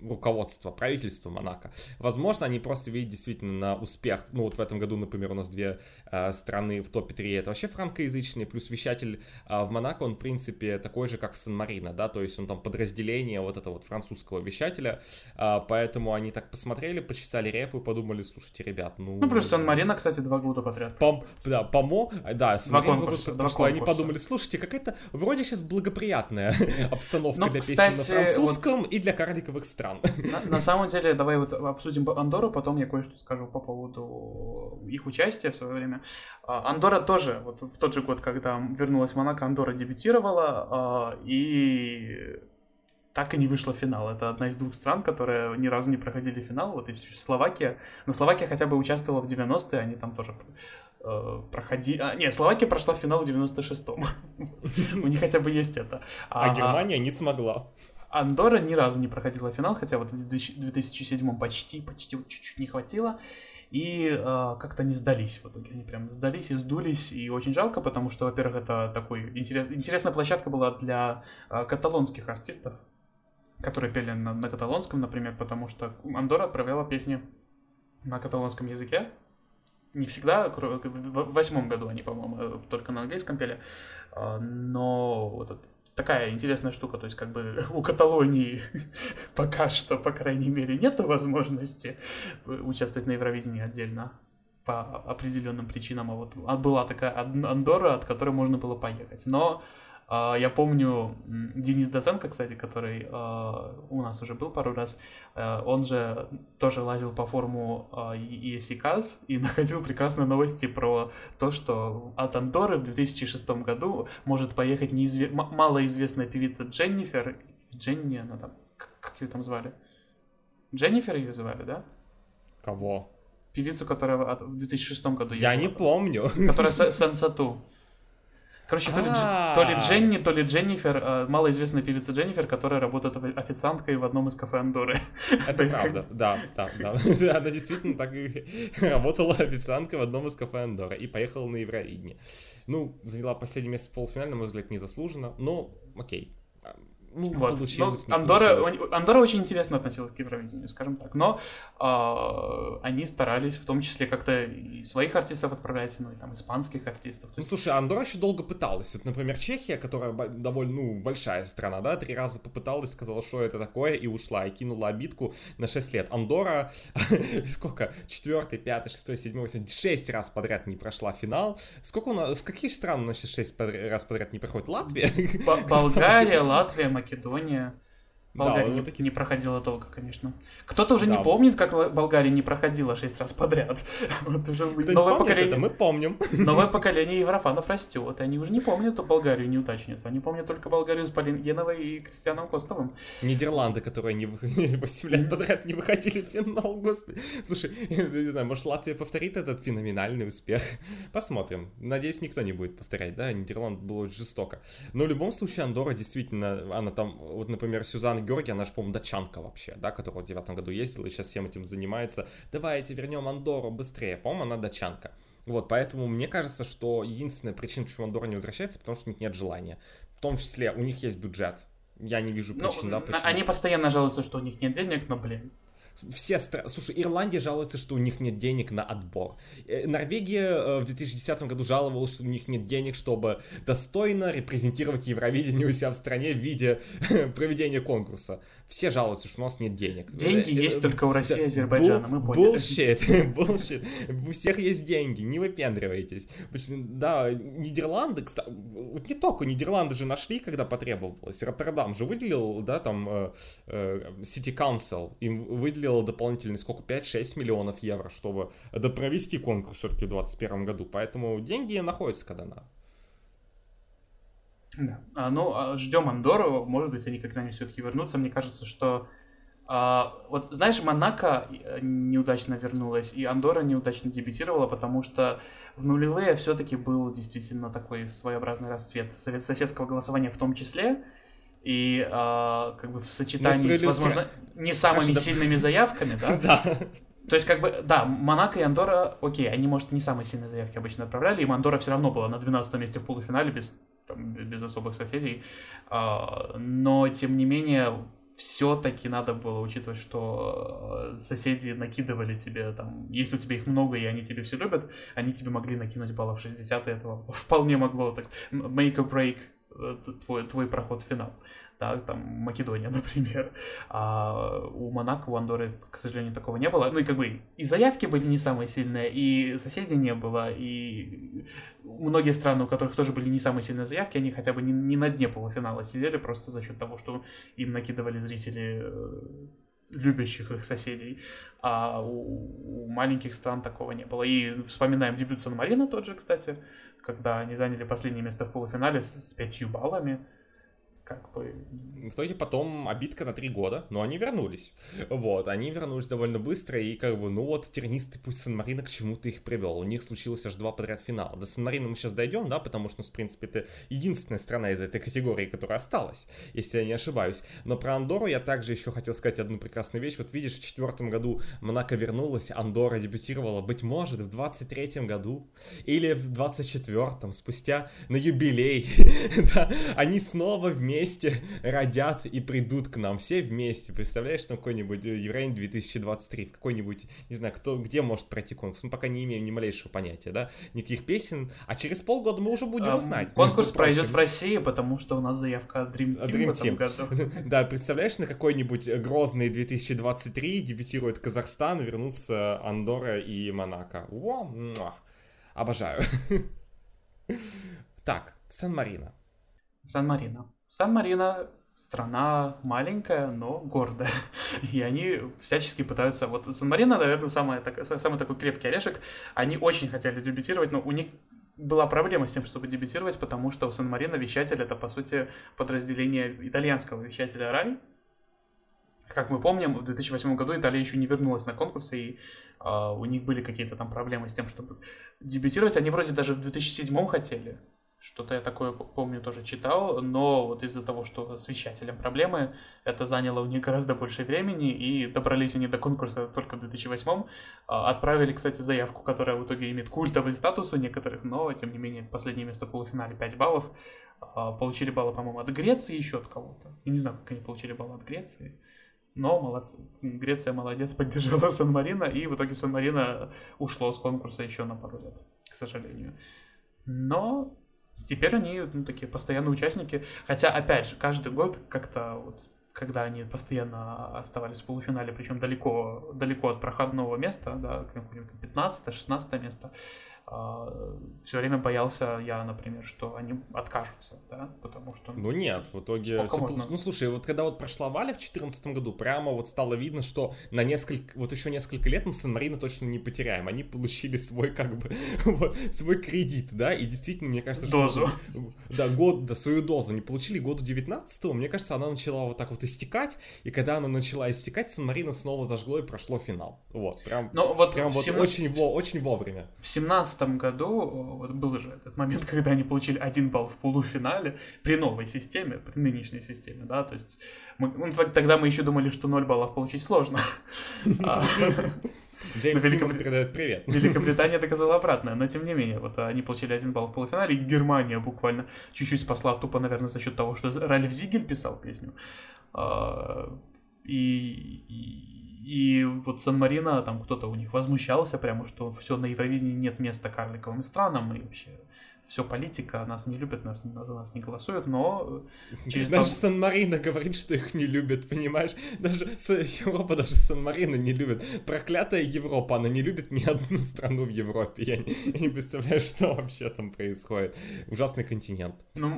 S1: руководство, правительство Монако. Возможно, они просто видят действительно на успех. Ну, вот в этом году, например, у нас две э, страны в топе 3 это вообще франкоязычные, плюс вещатель э, в Монако, он, в принципе, такой же, как в Сан-Марино, да, то есть он там подразделение вот этого вот французского вещателя, э, поэтому они так посмотрели, почесали репу и подумали, слушайте, ребят, ну...
S2: Ну, плюс Сан-Марино, кстати, два года подряд.
S1: Пом, да, Помо, да, Сан-Марино два конкурса. они подумали, слушайте, какая-то вроде сейчас благоприятная обстановка ну, для песен на французском и для карликовых стран
S2: стран. На, на самом деле, давай вот обсудим Андору, потом я кое-что скажу по поводу их участия в свое время. А, Андора тоже, вот в тот же год, когда вернулась Монако, Андора дебютировала, а, и так и не вышла в финал. Это одна из двух стран, которые ни разу не проходили финал. Вот есть Словакия. Но Словакия хотя бы участвовала в 90-е, они там тоже э, проходили... А, нет, Словакия прошла в финал в 96-м. У них хотя бы есть это.
S1: А, а Германия не смогла.
S2: Андора ни разу не проходила финал, хотя вот в 2007 почти, почти вот чуть-чуть не хватило. И э, как-то не сдались в итоге. Они прям сдались и сдулись. И очень жалко, потому что, во-первых, это такой интерес... интересная площадка была для э, каталонских артистов, которые пели на, на каталонском, например, потому что Андора отправляла песни на каталонском языке. Не всегда, в восьмом году они, по-моему, только на английском пели. А, но вот этот такая интересная штука, то есть как бы у Каталонии пока что, по крайней мере, нет возможности участвовать на Евровидении отдельно по определенным причинам, а вот была такая Андора, от которой можно было поехать. Но а, я помню Денис Доценко, кстати, который а, у нас уже был пару раз, а, он же тоже лазил по форуму ESICAS и находил прекрасные новости про то, что от Андоры в 2006 году может поехать неизве... малоизвестная певица Дженнифер. Дженни, она там, как ее там звали? Дженнифер ее звали, да?
S1: Кого?
S2: Певицу, которая в 2006 году
S1: Я не помню.
S2: Которая Сенсату. Короче, то ли, то ли Дженни, то ли Дженнифер, э, малоизвестная певица Дженнифер, которая работает официанткой в одном из кафе Андоры.
S1: Это правда, да, да, да. Она действительно так и работала официанткой в одном из кафе Андоры и поехала на Евровидение. Ну, заняла последнее место в полуфинале, на мой взгляд, незаслуженно, но окей.
S2: Ну, вот. получилось. Ну, Андора, Андора очень интересно относилась к Евровидению, скажем так. Но э, они старались в том числе как-то и своих артистов отправлять, ну и там испанских артистов.
S1: Есть... Ну слушай, Андора еще долго пыталась. Вот, например, Чехия, которая довольно ну, большая страна, да, три раза попыталась, сказала, что это такое, и ушла, и кинула обидку на 6 лет. Андора, сколько? Четвертый, пятый, шестой, седьмой, восьмой, шесть раз подряд не прошла финал. Сколько у нас, с каких стран у нас шесть раз подряд не проходит? Латвия?
S2: Болгария, Латвия, Македония. Македония. Болгария да, не, такие... не проходила долго, конечно. Кто-то уже да. не помнит, как Болгария не проходила шесть раз подряд.
S1: вот уже новое поколение. Это, мы помним.
S2: Новое поколение еврофанов растет. И они уже не помнят Болгарию неудачницу. Они помнят только Болгарию с Полин Геновой и Кристианом Костовым.
S1: Нидерланды, которые не 8 лет подряд не выходили в финал, господи. Слушай, я не знаю, может Латвия повторит этот феноменальный успех? Посмотрим. Надеюсь, никто не будет повторять, да? Нидерланд было жестоко. Но в любом случае Андора действительно, она там, вот, например, Сюзанна Георгий, она же, по-моему, датчанка вообще, да, которая в девятом году ездила и сейчас всем этим занимается. Давайте вернем Андору быстрее. По-моему, она датчанка. Вот, поэтому мне кажется, что единственная причина, почему Андора не возвращается, потому что у них нет желания. В том числе у них есть бюджет. Я не вижу ну, причин, ну, да, почему.
S2: Они постоянно жалуются, что у них нет денег, но, блин,
S1: все страны... Слушай, Ирландия жалуется, что у них нет денег на отбор. Э, Норвегия э, в 2010 году жаловалась, что у них нет денег, чтобы достойно репрезентировать Евровидение у себя в стране в виде проведения конкурса. Все жалуются, что у нас нет денег.
S2: Деньги э, есть только у России и Азербайджана, мы поняли.
S1: Bullshit, bullshit. У всех есть деньги, не выпендривайтесь. Да, Нидерланды, кстати, не только Нидерланды же нашли, когда потребовалось. Роттердам же выделил, да, там, City Council, им выделил выделила дополнительные сколько, 5-6 миллионов евро, чтобы провести конкурс все-таки в 2021 году. Поэтому деньги находятся, когда надо.
S2: Да. А, ну, а, ждем Андору. Может быть, они когда-нибудь все-таки вернутся. Мне кажется, что а, вот знаешь, Монако э, неудачно вернулась, и Андора неудачно дебютировала, потому что в нулевые все-таки был действительно такой своеобразный расцвет соседского голосования в том числе и э, как бы в сочетании с, возможно, не самыми сильными заявками, да?
S1: Да.
S2: То есть, как бы, да, Монако и Андора, окей, они, может, не самые сильные заявки обычно отправляли, и Андора все равно была на 12 месте в полуфинале без, там, без особых соседей. А, но, тем не менее, все-таки надо было учитывать, что э, соседи накидывали тебе там, если у тебя их много и они тебе все любят, они тебе могли накинуть баллов 60, и этого вполне могло так make or break твой, твой проход в финал. Да, там Македония, например. А у Монако, у Андоры, к сожалению, такого не было. Ну и как бы и заявки были не самые сильные, и соседей не было, и многие страны, у которых тоже были не самые сильные заявки, они хотя бы не, не на дне полуфинала сидели, просто за счет того, что им накидывали зрители э, любящих их соседей, а у, у маленьких стран такого не было. И вспоминаем дебют Сан-Марина тот же, кстати, когда они заняли последнее место в полуфинале с, с пятью баллами как бы...
S1: В итоге потом обидка на три года, но они вернулись. Вот, они вернулись довольно быстро, и как бы, ну вот, тернистый путь Сан-Марина к чему-то их привел. У них случилось аж два подряд финала. До Сан-Марина мы сейчас дойдем, да, потому что, ну, в принципе, это единственная страна из этой категории, которая осталась, если я не ошибаюсь. Но про Андору я также еще хотел сказать одну прекрасную вещь. Вот видишь, в четвертом году Монако вернулась, Андора дебютировала, быть может, в 23-м году или в 24-м, спустя на юбилей. они снова вместе вместе родят и придут к нам, все вместе. Представляешь, там какой-нибудь э, Еврейн 2023, в какой-нибудь, не знаю, кто, где может пройти конкурс. Мы пока не имеем ни малейшего понятия, да, никаких песен, а через полгода мы уже будем знать.
S2: Конкурс пройдет в России, потому что у нас заявка Dream Team, Dream Team. в этом году.
S1: Да, представляешь, на какой-нибудь грозный 2023 дебютирует Казахстан, вернутся Андора и Монако. О, обожаю. Так, Сан-Марино.
S2: Сан-Марино. Сан-Марино страна маленькая, но гордая. И они всячески пытаются... Вот Сан-Марино, наверное, самый, так, самый такой крепкий орешек. Они очень хотели дебютировать, но у них была проблема с тем, чтобы дебютировать, потому что у Сан-Марино вещатель это, по сути, подразделение итальянского вещателя Рай. Как мы помним, в 2008 году Италия еще не вернулась на конкурсы, и э, у них были какие-то там проблемы с тем, чтобы дебютировать. Они вроде даже в 2007 хотели, Что-то я такое, помню, тоже читал, но вот из-за того, что с вещателем проблемы, это заняло у них гораздо больше времени, и добрались они до конкурса только в 2008 а, Отправили, кстати, заявку, которая в итоге имеет культовый статус у некоторых, но, тем не менее, последнее место в полуфинале 5 баллов. А, получили баллы, по-моему, от Греции еще от кого-то. Я не знаю, как они получили баллы от Греции. Но молодцы. Греция молодец, поддержала Сан-Марино, и в итоге Сан-Марино ушло с конкурса еще на пару лет, к сожалению. Но Теперь они, ну, такие постоянные участники. Хотя, опять же, каждый год как-то вот когда они постоянно оставались в полуфинале, причем далеко, далеко от проходного места, да, 15-16 место, все время боялся я, например, что они откажутся, да, потому что...
S1: Ну нет, в итоге... Все, ну слушай, вот когда вот прошла Валя в 2014 году, прямо вот стало видно, что на несколько, вот еще несколько лет мы Сан-Марино точно не потеряем. Они получили свой, как бы, вот, свой кредит, да, и действительно, мне кажется,
S2: что... Дозу.
S1: Да, год, да, свою дозу. Они получили году 19 мне кажется, она начала вот так вот истекать, и когда она начала истекать, Сан-Марино снова зажгло и прошло финал. Вот, прям,
S2: Но вот
S1: прям вот 17... очень, во, очень вовремя.
S2: В 17 году, вот был же этот момент, когда они получили один балл в полуфинале при новой системе, при нынешней системе, да, то есть мы, ну, тогда мы еще думали, что 0 баллов получить сложно. А,
S1: Джеймс Великобрит... передает привет.
S2: Великобритания доказала обратное, но тем не менее, вот они получили один балл в полуфинале, и Германия буквально чуть-чуть спасла, тупо, наверное, за счет того, что Ральф Зигель писал песню. А, и, и и вот Сан-Марино, там кто-то у них возмущался прямо, что все на Евровидении нет места карликовым странам, и вообще все политика, нас не любят, нас, за нас не голосуют, но...
S1: Э, через даже два... Сан-Марино говорит, что их не любят, понимаешь? Даже Европа, даже Сан-Марино не любит. Проклятая Европа, она не любит ни одну страну в Европе. Я не, я не представляю, что вообще там происходит. Ужасный континент.
S2: Ну,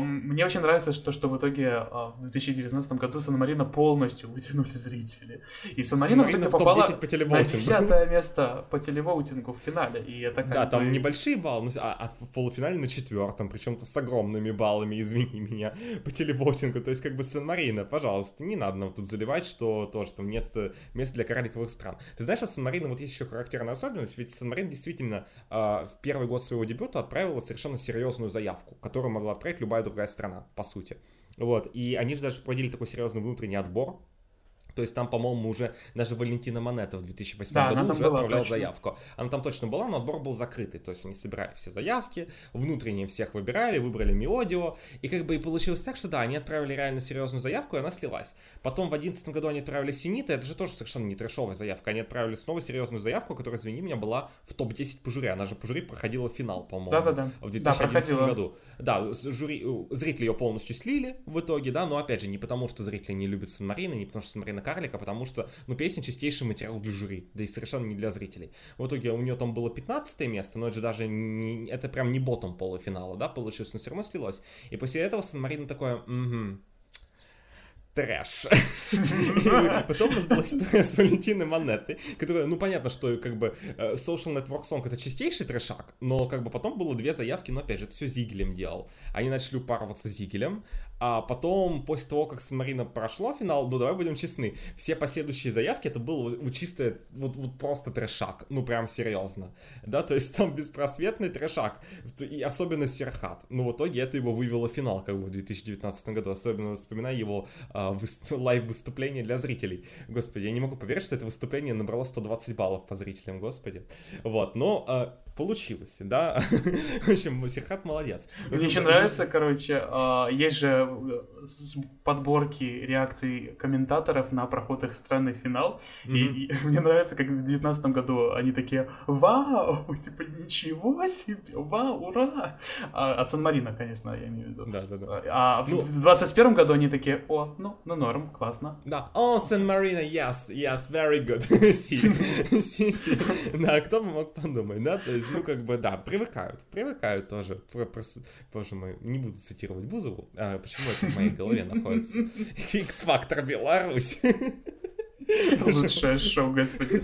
S2: мне очень нравится, что, что в итоге а, в 2019 году Сан-Марино полностью вытянули зрители. И Сан-Марино в итоге попала по на десятое место по телевоутингу в финале. И это
S1: да, бы... там небольшие баллы, а, а в полуфинале на четвертом, причем с огромными баллами, извини меня, по телевотингу. То есть, как бы Сан-Марино, пожалуйста, не надо нам тут заливать, что тоже там нет э, места для карликовых стран. Ты знаешь, что Сан-Марино вот есть еще характерная особенность, ведь Сан-Марино действительно э, в первый год своего дебюта отправила совершенно серьезную заявку, которую могла отправить любая другая страна, по сути. Вот, и они же даже проводили такой серьезный внутренний отбор, то есть там, по-моему, уже даже Валентина Монета в 2008 да, году уже отправлял точно. заявку. Она там точно была, но отбор был закрытый. То есть они собирали все заявки, внутренние всех выбирали, выбрали мелодию. И как бы и получилось так, что да, они отправили реально серьезную заявку, и она слилась. Потом в 2011 году они отправили Синита, это же тоже совершенно не трешовая заявка. Они отправили снова серьезную заявку, которая, извини меня, была в топ-10 по жюри. Она же по жюри проходила финал, по-моему.
S2: Да-да-да.
S1: В 2011 да, году. Да, жюри, зрители ее полностью слили в итоге, да, но опять же, не потому, что зрители не любят Сан-Марино, не потому, что Сан-Марино карлик, а потому что, ну, песня чистейший материал для жюри, да и совершенно не для зрителей. В итоге у нее там было 15 место, но это же даже не, это прям не ботом полуфинала, да, получилось, но все равно слилось. И после этого Сан-Марино такое, угу, трэш. Потом у нас была история с Валентиной Монетой, которая, ну, понятно, что как бы э, Social Network Song это чистейший трэшак, но как бы потом было две заявки, но опять же, это все Зигелем делал. Они начали упарываться Зигелем, а потом, после того, как Сан-Марино прошло финал, ну давай будем честны, все последующие заявки это было вот чисто, вот, вот просто трешак, ну прям серьезно, да, то есть там беспросветный трешак, и особенно Серхат, но в итоге это его вывело в финал, как бы в 2019 году, особенно вспоминая его а, лайв-выступление для зрителей, господи, я не могу поверить, что это выступление набрало 120 баллов по зрителям, господи, вот, но а, получилось, да, в общем, Серхат молодец.
S2: Мне еще нравится, короче, а, есть же подборки реакций комментаторов на проход их страны финал. И, мне нравится, как в 2019 году они такие «Вау! Типа, ничего себе! Вау! Ура!» а, От Сан-Марина, конечно, я имею в виду.
S1: Да, да, да.
S2: А ну, в 2021 году они такие «О, ну, ну норм, классно».
S1: Да. «О, Сан-Марина, yes, yes, very good». си, си, си. Да, кто бы мог подумать, да? То есть, ну, как бы, да, привыкают, привыкают тоже. Боже мой, не буду цитировать Бузову. А, почему это в моей голове находится? X-Factor Беларусь.
S2: Лучшее шоу, господи.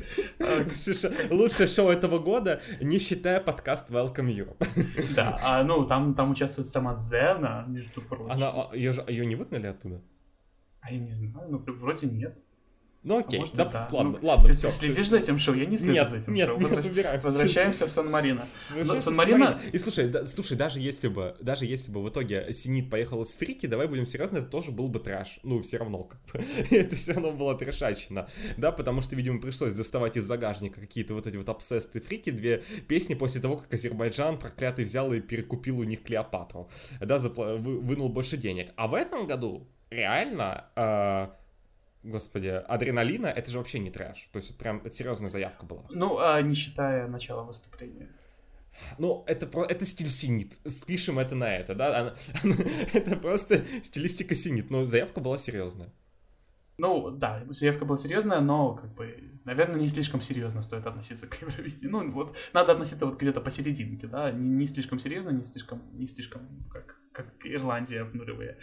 S1: Лучшее шоу этого года, не считая подкаст Welcome Europe.
S2: Да, а ну там, там участвует сама Зена, между прочим.
S1: Она, ее, ее не выгнали оттуда?
S2: А я не знаю, ну вроде нет.
S1: Ну окей,
S2: может,
S1: да,
S2: да.
S1: ладно,
S2: Ну,
S1: ладно,
S2: ты,
S1: все.
S2: ты следишь за этим шоу? Я не слежу
S1: Нет,
S2: за этим
S1: нет,
S2: шоу.
S1: нет,
S2: Возвращ-
S1: убираем.
S2: Возвращаемся в Сан-Марино.
S1: Возвращаемся
S2: Но
S1: в
S2: Сан-Марино...
S1: Сан-Марино. И слушай, да, слушай, даже если бы, даже если бы в итоге Синит поехала с Фрики, давай будем серьезны, это тоже был бы трэш. Ну, все равно, как бы. это все равно было трэшачина. Да, потому что, видимо, пришлось доставать из загажника какие-то вот эти вот обсесты Фрики, две песни после того, как Азербайджан проклятый взял и перекупил у них Клеопатру. Да, запла- вы- вынул больше денег. А в этом году реально э, Господи, адреналина это же вообще не трэш. То есть это прям это серьезная заявка была.
S2: Ну, а не считая начала выступления.
S1: Ну, это, про, это стиль синит. Спишем это на это, да? Она- она- это просто стилистика синит. Но заявка была серьезная.
S2: Ну, да, заявка была серьезная, но, как бы, наверное, не слишком серьезно стоит относиться к Евровидению. Ну, вот, надо относиться вот где-то посерединке, да, не, не слишком серьезно, не слишком, не слишком, как, как Ирландия в нулевые.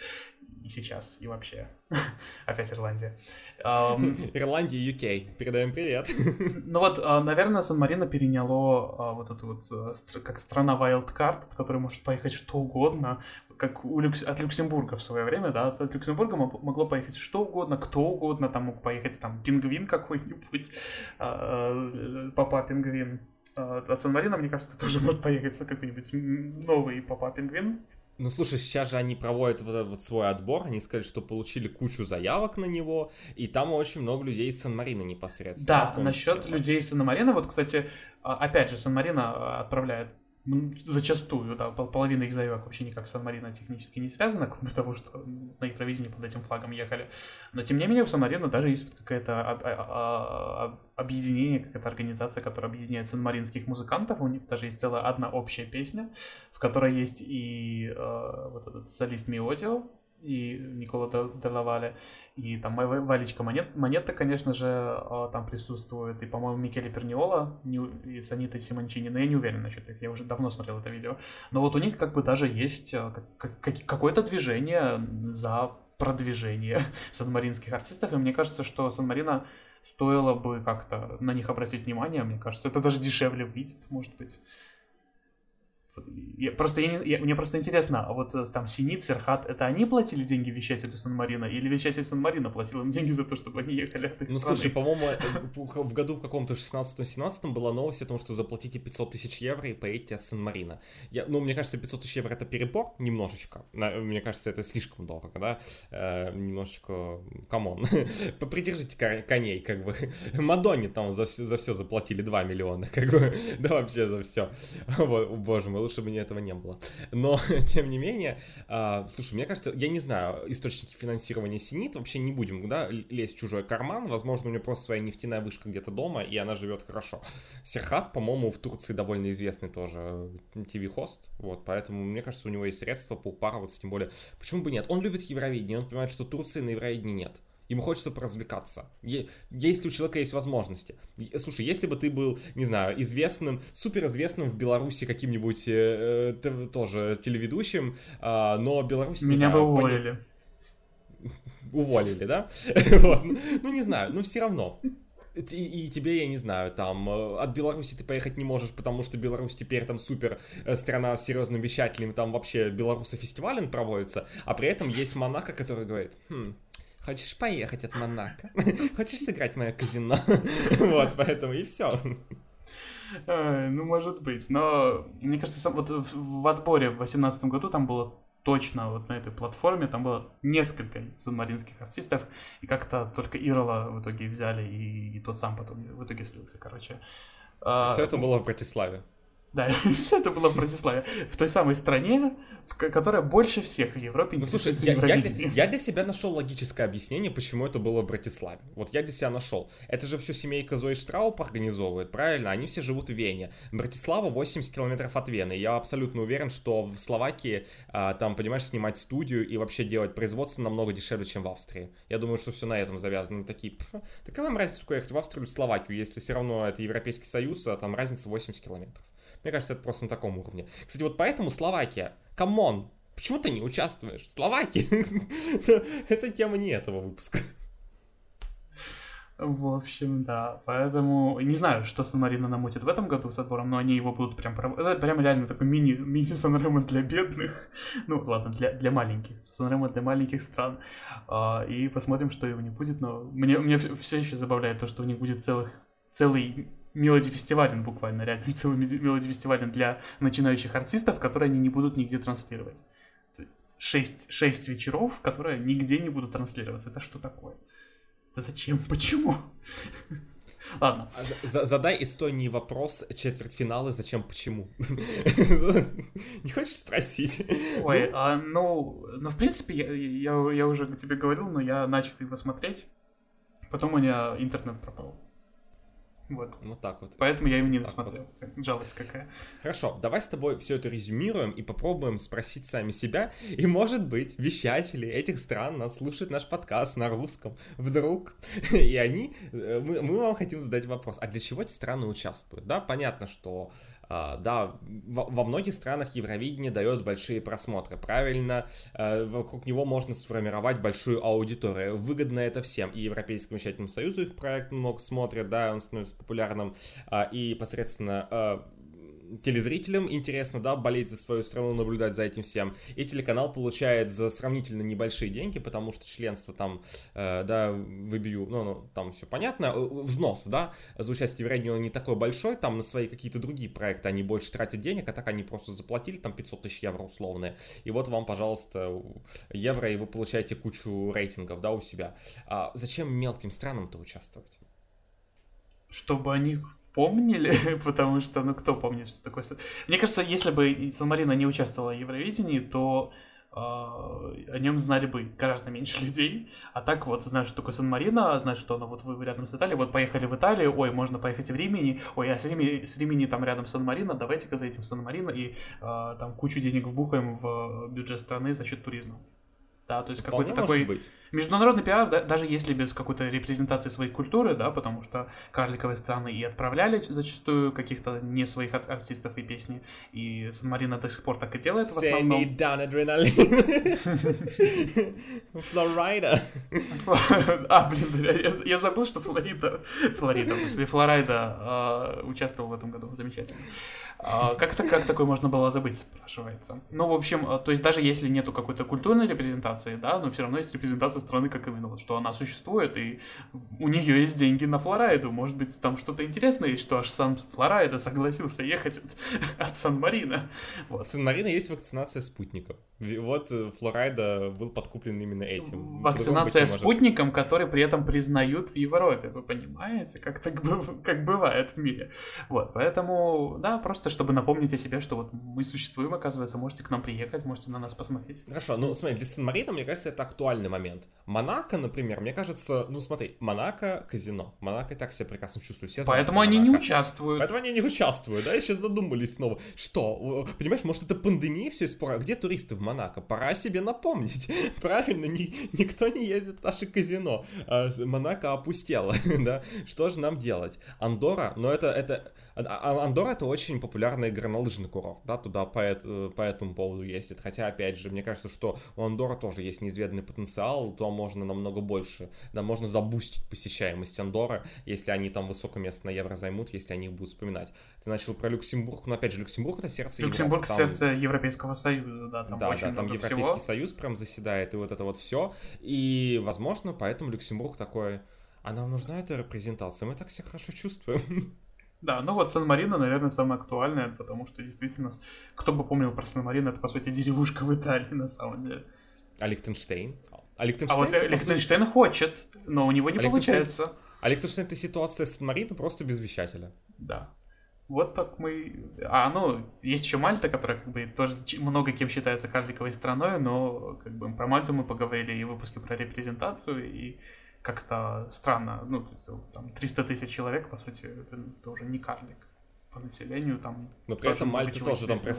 S2: И сейчас, и вообще. Опять Ирландия. Ам,
S1: Ирландия и UK. Передаем привет.
S2: Ну вот, а, наверное, Сан-Марино переняло а, вот эту вот, а, как страна Wildcard, от которой может поехать что угодно, как у Люкс- от Люксембурга в свое время, да, от Люксембурга мо- могло поехать что угодно, кто угодно, там мог поехать там пингвин какой-нибудь, э, папа пингвин. От Сан-Марино, мне кажется, тоже может поехать какой-нибудь новый папа пингвин.
S1: Ну, слушай, сейчас же они проводят вот этот вот свой отбор. Они сказали, что получили кучу заявок на него. И там очень много людей из Сан-Марина непосредственно.
S2: Да, насчет
S1: да?
S2: людей Сан-Марино, вот, кстати, а, опять же, Сан-Марино а, отправляет зачастую, да, пол- половина их заявок вообще никак с Сан-Марино технически не связана, кроме того, что на Евровидении под этим флагом ехали. Но, тем не менее, у Сан-Марино даже есть вот какое-то а- а- об- объединение, какая-то организация, которая объединяет санмаринских музыкантов. У них даже есть целая одна общая песня, в которой есть и э, вот этот солист Миодио, и Никола Де- Делавале, и там Ва- Валечка Монет, Монета, конечно же, э, там присутствует, и, по-моему, Микеле Перниола и с Симончини, но я не уверен насчет их, я уже давно смотрел это видео. Но вот у них как бы даже есть э, как- как- какое-то движение за продвижение санмаринских артистов, и мне кажется, что Сан-Марино стоило бы как-то на них обратить внимание, мне кажется, это даже дешевле выйдет, может быть. Я- просто я я- мне просто интересно, а вот э, там Синит, Серхат, это они платили деньги вещателю Сан-Марина, или вещатель Сан-Марина платил им деньги за то, чтобы они ехали от их
S1: Ну,
S2: страны?
S1: слушай, по-моему, э, в году в каком-то 16-17 была новость о том, что заплатите 500 тысяч евро и поедете с Сан-Марино. Я, ну, мне кажется, 500 тысяч евро это перебор немножечко. Мне кажется, это слишком дорого, да? Э, немножечко, come on. Попридержите ко- коней, как бы. Мадонне там за все, за все заплатили 2 миллиона, как бы. Да вообще за все. Вот, боже мой, лучше бы этого не было. Но, тем не менее, а, слушай, мне кажется, я не знаю, источники финансирования Синит, вообще не будем, да, лезть в чужой карман, возможно, у нее просто своя нефтяная вышка где-то дома, и она живет хорошо. Серхат, по-моему, в Турции довольно известный тоже ТВ-хост, вот, поэтому, мне кажется, у него есть средства поупарываться, тем более, почему бы нет? Он любит Евровидение, он понимает, что Турции на Евровидении нет. Ему хочется поразвлекаться. Если у человека есть возможности. Слушай, если бы ты был, не знаю, известным, суперизвестным в Беларуси каким-нибудь э, э, тоже телеведущим, а, но Беларусь...
S2: Меня
S1: знаю,
S2: бы уволили.
S1: уволили, да? Вот. Ну, не знаю, но все равно. И, и тебе, я не знаю, там, э, от Беларуси ты поехать не можешь, потому что Беларусь теперь там супер э, страна с серьезным вещателем, там вообще белорусы фестивален проводится, а при этом есть Монако, который говорит, «Хм, хочешь поехать от Монако? Хочешь сыграть в мое казино? Вот, поэтому и все.
S2: Ну, может быть. Но, мне кажется, сам- вот в в отборе в 2018 году там было точно вот на этой платформе, там было несколько санмаринских артистов, и как-то только Ирола в итоге взяли, и, и тот сам потом в итоге слился, короче. А,
S1: Все это было в Братиславе.
S2: Да, все это было в Братиславе, в той самой стране, которая больше всех в Европе
S1: Ну, слушай, я, я я для себя нашел логическое объяснение, почему это было в Братиславе. Вот я для себя нашел. Это же все семейка Зои Штрауп организовывает, правильно? Они все живут в Вене. Братислава 80 километров от Вены. Я абсолютно уверен, что в Словакии а, там, понимаешь, снимать студию и вообще делать производство намного дешевле, чем в Австрии. Я думаю, что все на этом завязано. Такие, «Пф, так какая вам разница, сколько ехать в Австрию или в Словакию, если все равно это Европейский Союз, а там разница 80 километров. Мне кажется, это просто на таком уровне. Кстати, вот поэтому Словакия, come on, почему ты не участвуешь? Словакия, это тема не этого выпуска.
S2: В общем, да. Поэтому не знаю, что Сан-Марино намутит в этом году с отбором, но они его будут прям... Это прям реально такой мини, мини сан для бедных. Ну, ладно, для, для маленьких. сан для маленьких стран. А, и посмотрим, что его не будет. Но мне, мне все еще забавляет то, что у них будет целых, целый мелоди фестивален буквально, реально целый мелоди фестивален для начинающих артистов, которые они не будут нигде транслировать. То есть шесть, шесть вечеров, которые нигде не будут транслироваться. Это что такое? Да зачем? Почему? Ладно.
S1: А задай Эстонии вопрос четвертьфиналы, зачем, почему? Не хочешь спросить?
S2: Ой, ну? а, ну, ну, в принципе, я, я, я уже тебе говорил, но я начал его смотреть, потом у меня интернет пропал. Вот.
S1: Вот так вот.
S2: Поэтому я его не досмотрел. Вот. Жалость какая.
S1: Хорошо, давай с тобой все это резюмируем и попробуем спросить сами себя. И, может быть, вещатели этих стран нас слушают наш подкаст на русском вдруг. И они... Э, мы, мы вам хотим задать вопрос. А для чего эти страны участвуют? Да, понятно, что да, во, многих странах Евровидение дает большие просмотры. Правильно, uh, вокруг него можно сформировать большую аудиторию. Выгодно это всем. И Европейскому вещательному союзу их проект много смотрят, да, он становится популярным. Uh, и посредственно телезрителям интересно, да, болеть за свою страну, наблюдать за этим всем. И телеканал получает за сравнительно небольшие деньги, потому что членство там, э, да, выбью, ну, ну, там все понятно, э, взнос, да, за участие в радио не такой большой, там на свои какие-то другие проекты они больше тратят денег, а так они просто заплатили там 500 тысяч евро условные. И вот вам, пожалуйста, евро, и вы получаете кучу рейтингов, да, у себя. А зачем мелким странам-то участвовать?
S2: Чтобы они помнили, потому что, ну, кто помнит, что такое... Мне кажется, если бы Сан-Марино не участвовала в Евровидении, то э, о нем знали бы гораздо меньше людей. А так вот, знают, что такое Сан-Марино, знают, что оно вот вы рядом с Италией, вот поехали в Италию, ой, можно поехать в Римени, ой, а с Римени, с Римени там рядом Сан-Марино, давайте-ка заедем в Сан-Марино и э, там кучу денег вбухаем в бюджет страны за счет туризма. Да, то есть какой-то такой быть. международный пиар, да, даже если без какой-то репрезентации своей культуры, да, потому что карликовые страны и отправляли зачастую каких-то не своих артистов и песни, и Сан-Марино до сих пор так и делает в основном. Send down адреналин. Флорида. А, блин, я забыл, что Флорида, Флорида, господи, Флорида а, участвовал в этом году, замечательно. А, как, как такое можно было забыть, спрашивается. Ну, в общем, а, то есть даже если нету какой-то культурной репрезентации, да, но все равно есть репрезентация страны, как именно, вот, что она существует, и у нее есть деньги на Флорайду. Может быть, там что-то интересное есть, что аж сам Флорайда согласился ехать от, от Сан-Марина.
S1: Вот. В Сан-Марино есть вакцинация спутников. Вот э, Флорайда был подкуплен именно этим.
S2: Вакцинация спутником, который при этом признают в Европе. Вы понимаете, как так как бывает в мире. Вот, поэтому, да, просто чтобы напомнить о себе, что вот мы существуем, оказывается, можете к нам приехать, можете на нас посмотреть.
S1: Хорошо, ну смотри, для Сан-Марино, мне кажется, это актуальный момент. Монако, например, мне кажется, ну смотри, Монако казино. Монако так себя прекрасно чувствует. Все
S2: Поэтому они Монако. не участвуют.
S1: Поэтому они не участвуют, да, и сейчас задумались снова. Что, понимаешь, может это пандемия все испортила? Где туристы в Монако? Пора себе напомнить. Правильно, ни, никто не ездит в наше казино. А, Монако опустело, да. Что же нам делать? Андора, но это, это а Андора это очень популярный горнолыжный курорт, да, туда по, по этому поводу ездит. Хотя, опять же, мне кажется, что у Андора тоже есть неизведанный потенциал, то можно намного больше, да, можно забустить посещаемость Андора, если они там высокое место на евро займут, если они их будут вспоминать. Ты начал про Люксембург, но опять же, Люксембург это сердце
S2: Люксембург Европы. сердце Европейского Союза, да, там
S1: да,
S2: очень
S1: да, там
S2: много
S1: Европейский
S2: всего.
S1: Союз прям заседает, и вот это вот все. И, возможно, поэтому Люксембург такой, а нам нужна эта репрезентация, мы так себя хорошо чувствуем.
S2: Да, ну вот Сан-Марино, наверное, самое актуальное, потому что действительно, кто бы помнил про Сан-Марино, это, по сути, деревушка в Италии, на самом деле.
S1: А Лихтенштейн?
S2: А, Лихтенштейн, а вот Лихтенштейн сути... хочет, но у него не а получается.
S1: А Лихтенштейн это ситуация с Сан-Марино просто без вещателя.
S2: Да. Вот так мы... А, ну, есть еще Мальта, которая как бы тоже много кем считается карликовой страной, но как бы про Мальту мы поговорили и в выпуске про репрезентацию, и как-то странно, ну, то есть, там 300 тысяч человек, по сути, это уже не карлик. По населению там.
S1: Но при этом Мальта тоже там... Про...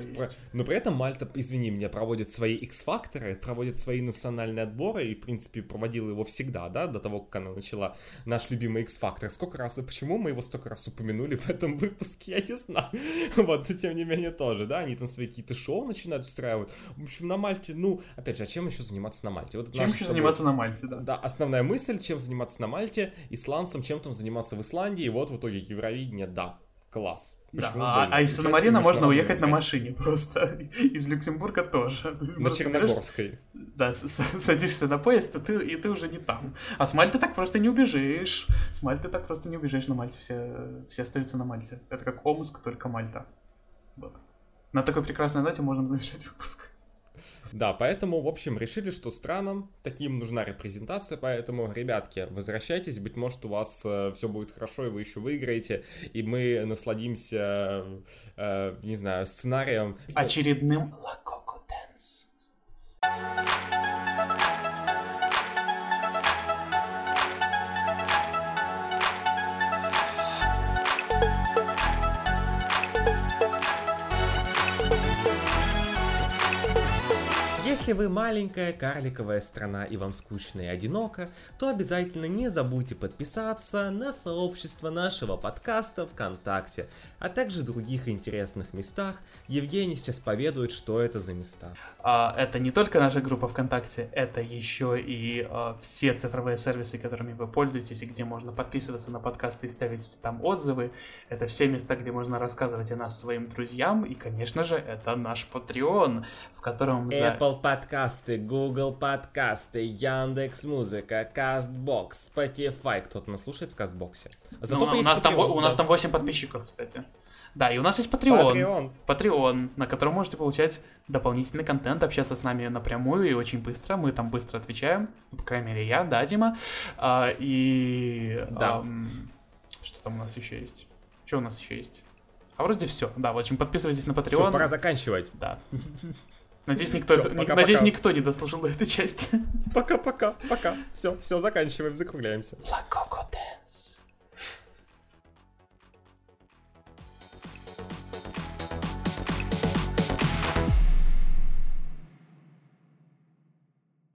S1: Но при этом Мальта, извини меня, проводит свои X-факторы, проводит свои национальные отборы и, в принципе, проводила его всегда, да, до того, как она начала наш любимый X-фактор. Сколько раз и почему мы его столько раз упомянули в этом выпуске, я не знаю. Вот, и тем не менее тоже, да, они там свои какие-то шоу начинают устраивать. В общем, на Мальте, ну, опять же, а чем еще заниматься на Мальте?
S2: Вот чем еще заниматься на Мальте, да?
S1: Да, основная мысль, чем заниматься на Мальте, исландцам, чем там заниматься в Исландии, и вот в итоге Евровидение, да, класс.
S2: Да, а, а из Сан-Марина можно уехать на машине просто. Из Люксембурга тоже.
S1: На просто Черногорской.
S2: Да, садишься на поезд, и ты, и ты уже не там. А с Мальты так просто не убежишь. С Мальты так просто не убежишь на Мальте. Все, все остаются на Мальте. Это как Омск, только Мальта. Вот. На такой прекрасной ноте можем завершать выпуск.
S1: Да, поэтому, в общем, решили, что странам таким нужна репрезентация, поэтому, ребятки, возвращайтесь, быть может, у вас э, все будет хорошо, и вы еще выиграете, и мы насладимся, э, не знаю, сценарием.
S2: Очередным La Coco
S1: Если вы маленькая карликовая страна и вам скучно и одиноко, то обязательно не забудьте подписаться на сообщество нашего подкаста ВКонтакте, а также других интересных местах. Евгений сейчас поведает, что это за места.
S2: А, это не только наша группа ВКонтакте, это еще и а, все цифровые сервисы, которыми вы пользуетесь и где можно подписываться на подкасты и ставить там отзывы. Это все места, где можно рассказывать о нас своим друзьям. И, конечно же, это наш Patreon, в котором...
S1: Apple за подкасты, Google подкасты, Яндекс Музыка, Castbox, Spotify. Кто-то нас слушает в Кастбоксе.
S2: Зато ну, у, нас там, у нас там 8 подписчиков, кстати. Да, и у нас есть Patreon. Patreon. Patreon, на котором можете получать дополнительный контент, общаться с нами напрямую и очень быстро. Мы там быстро отвечаем. Ну, по крайней мере, я, да, Дима. А, и... Да. Ам, что там у нас еще есть? Что у нас еще есть? А вроде все. Да, в общем, подписывайтесь на Patreon. Все,
S1: пора заканчивать.
S2: Да. Надеюсь, никто, все, пока, надеюсь, пока. никто не дослушал до этой части.
S1: Пока-пока, пока. Все, все, заканчиваем, закругляемся.
S2: La Coco Dance.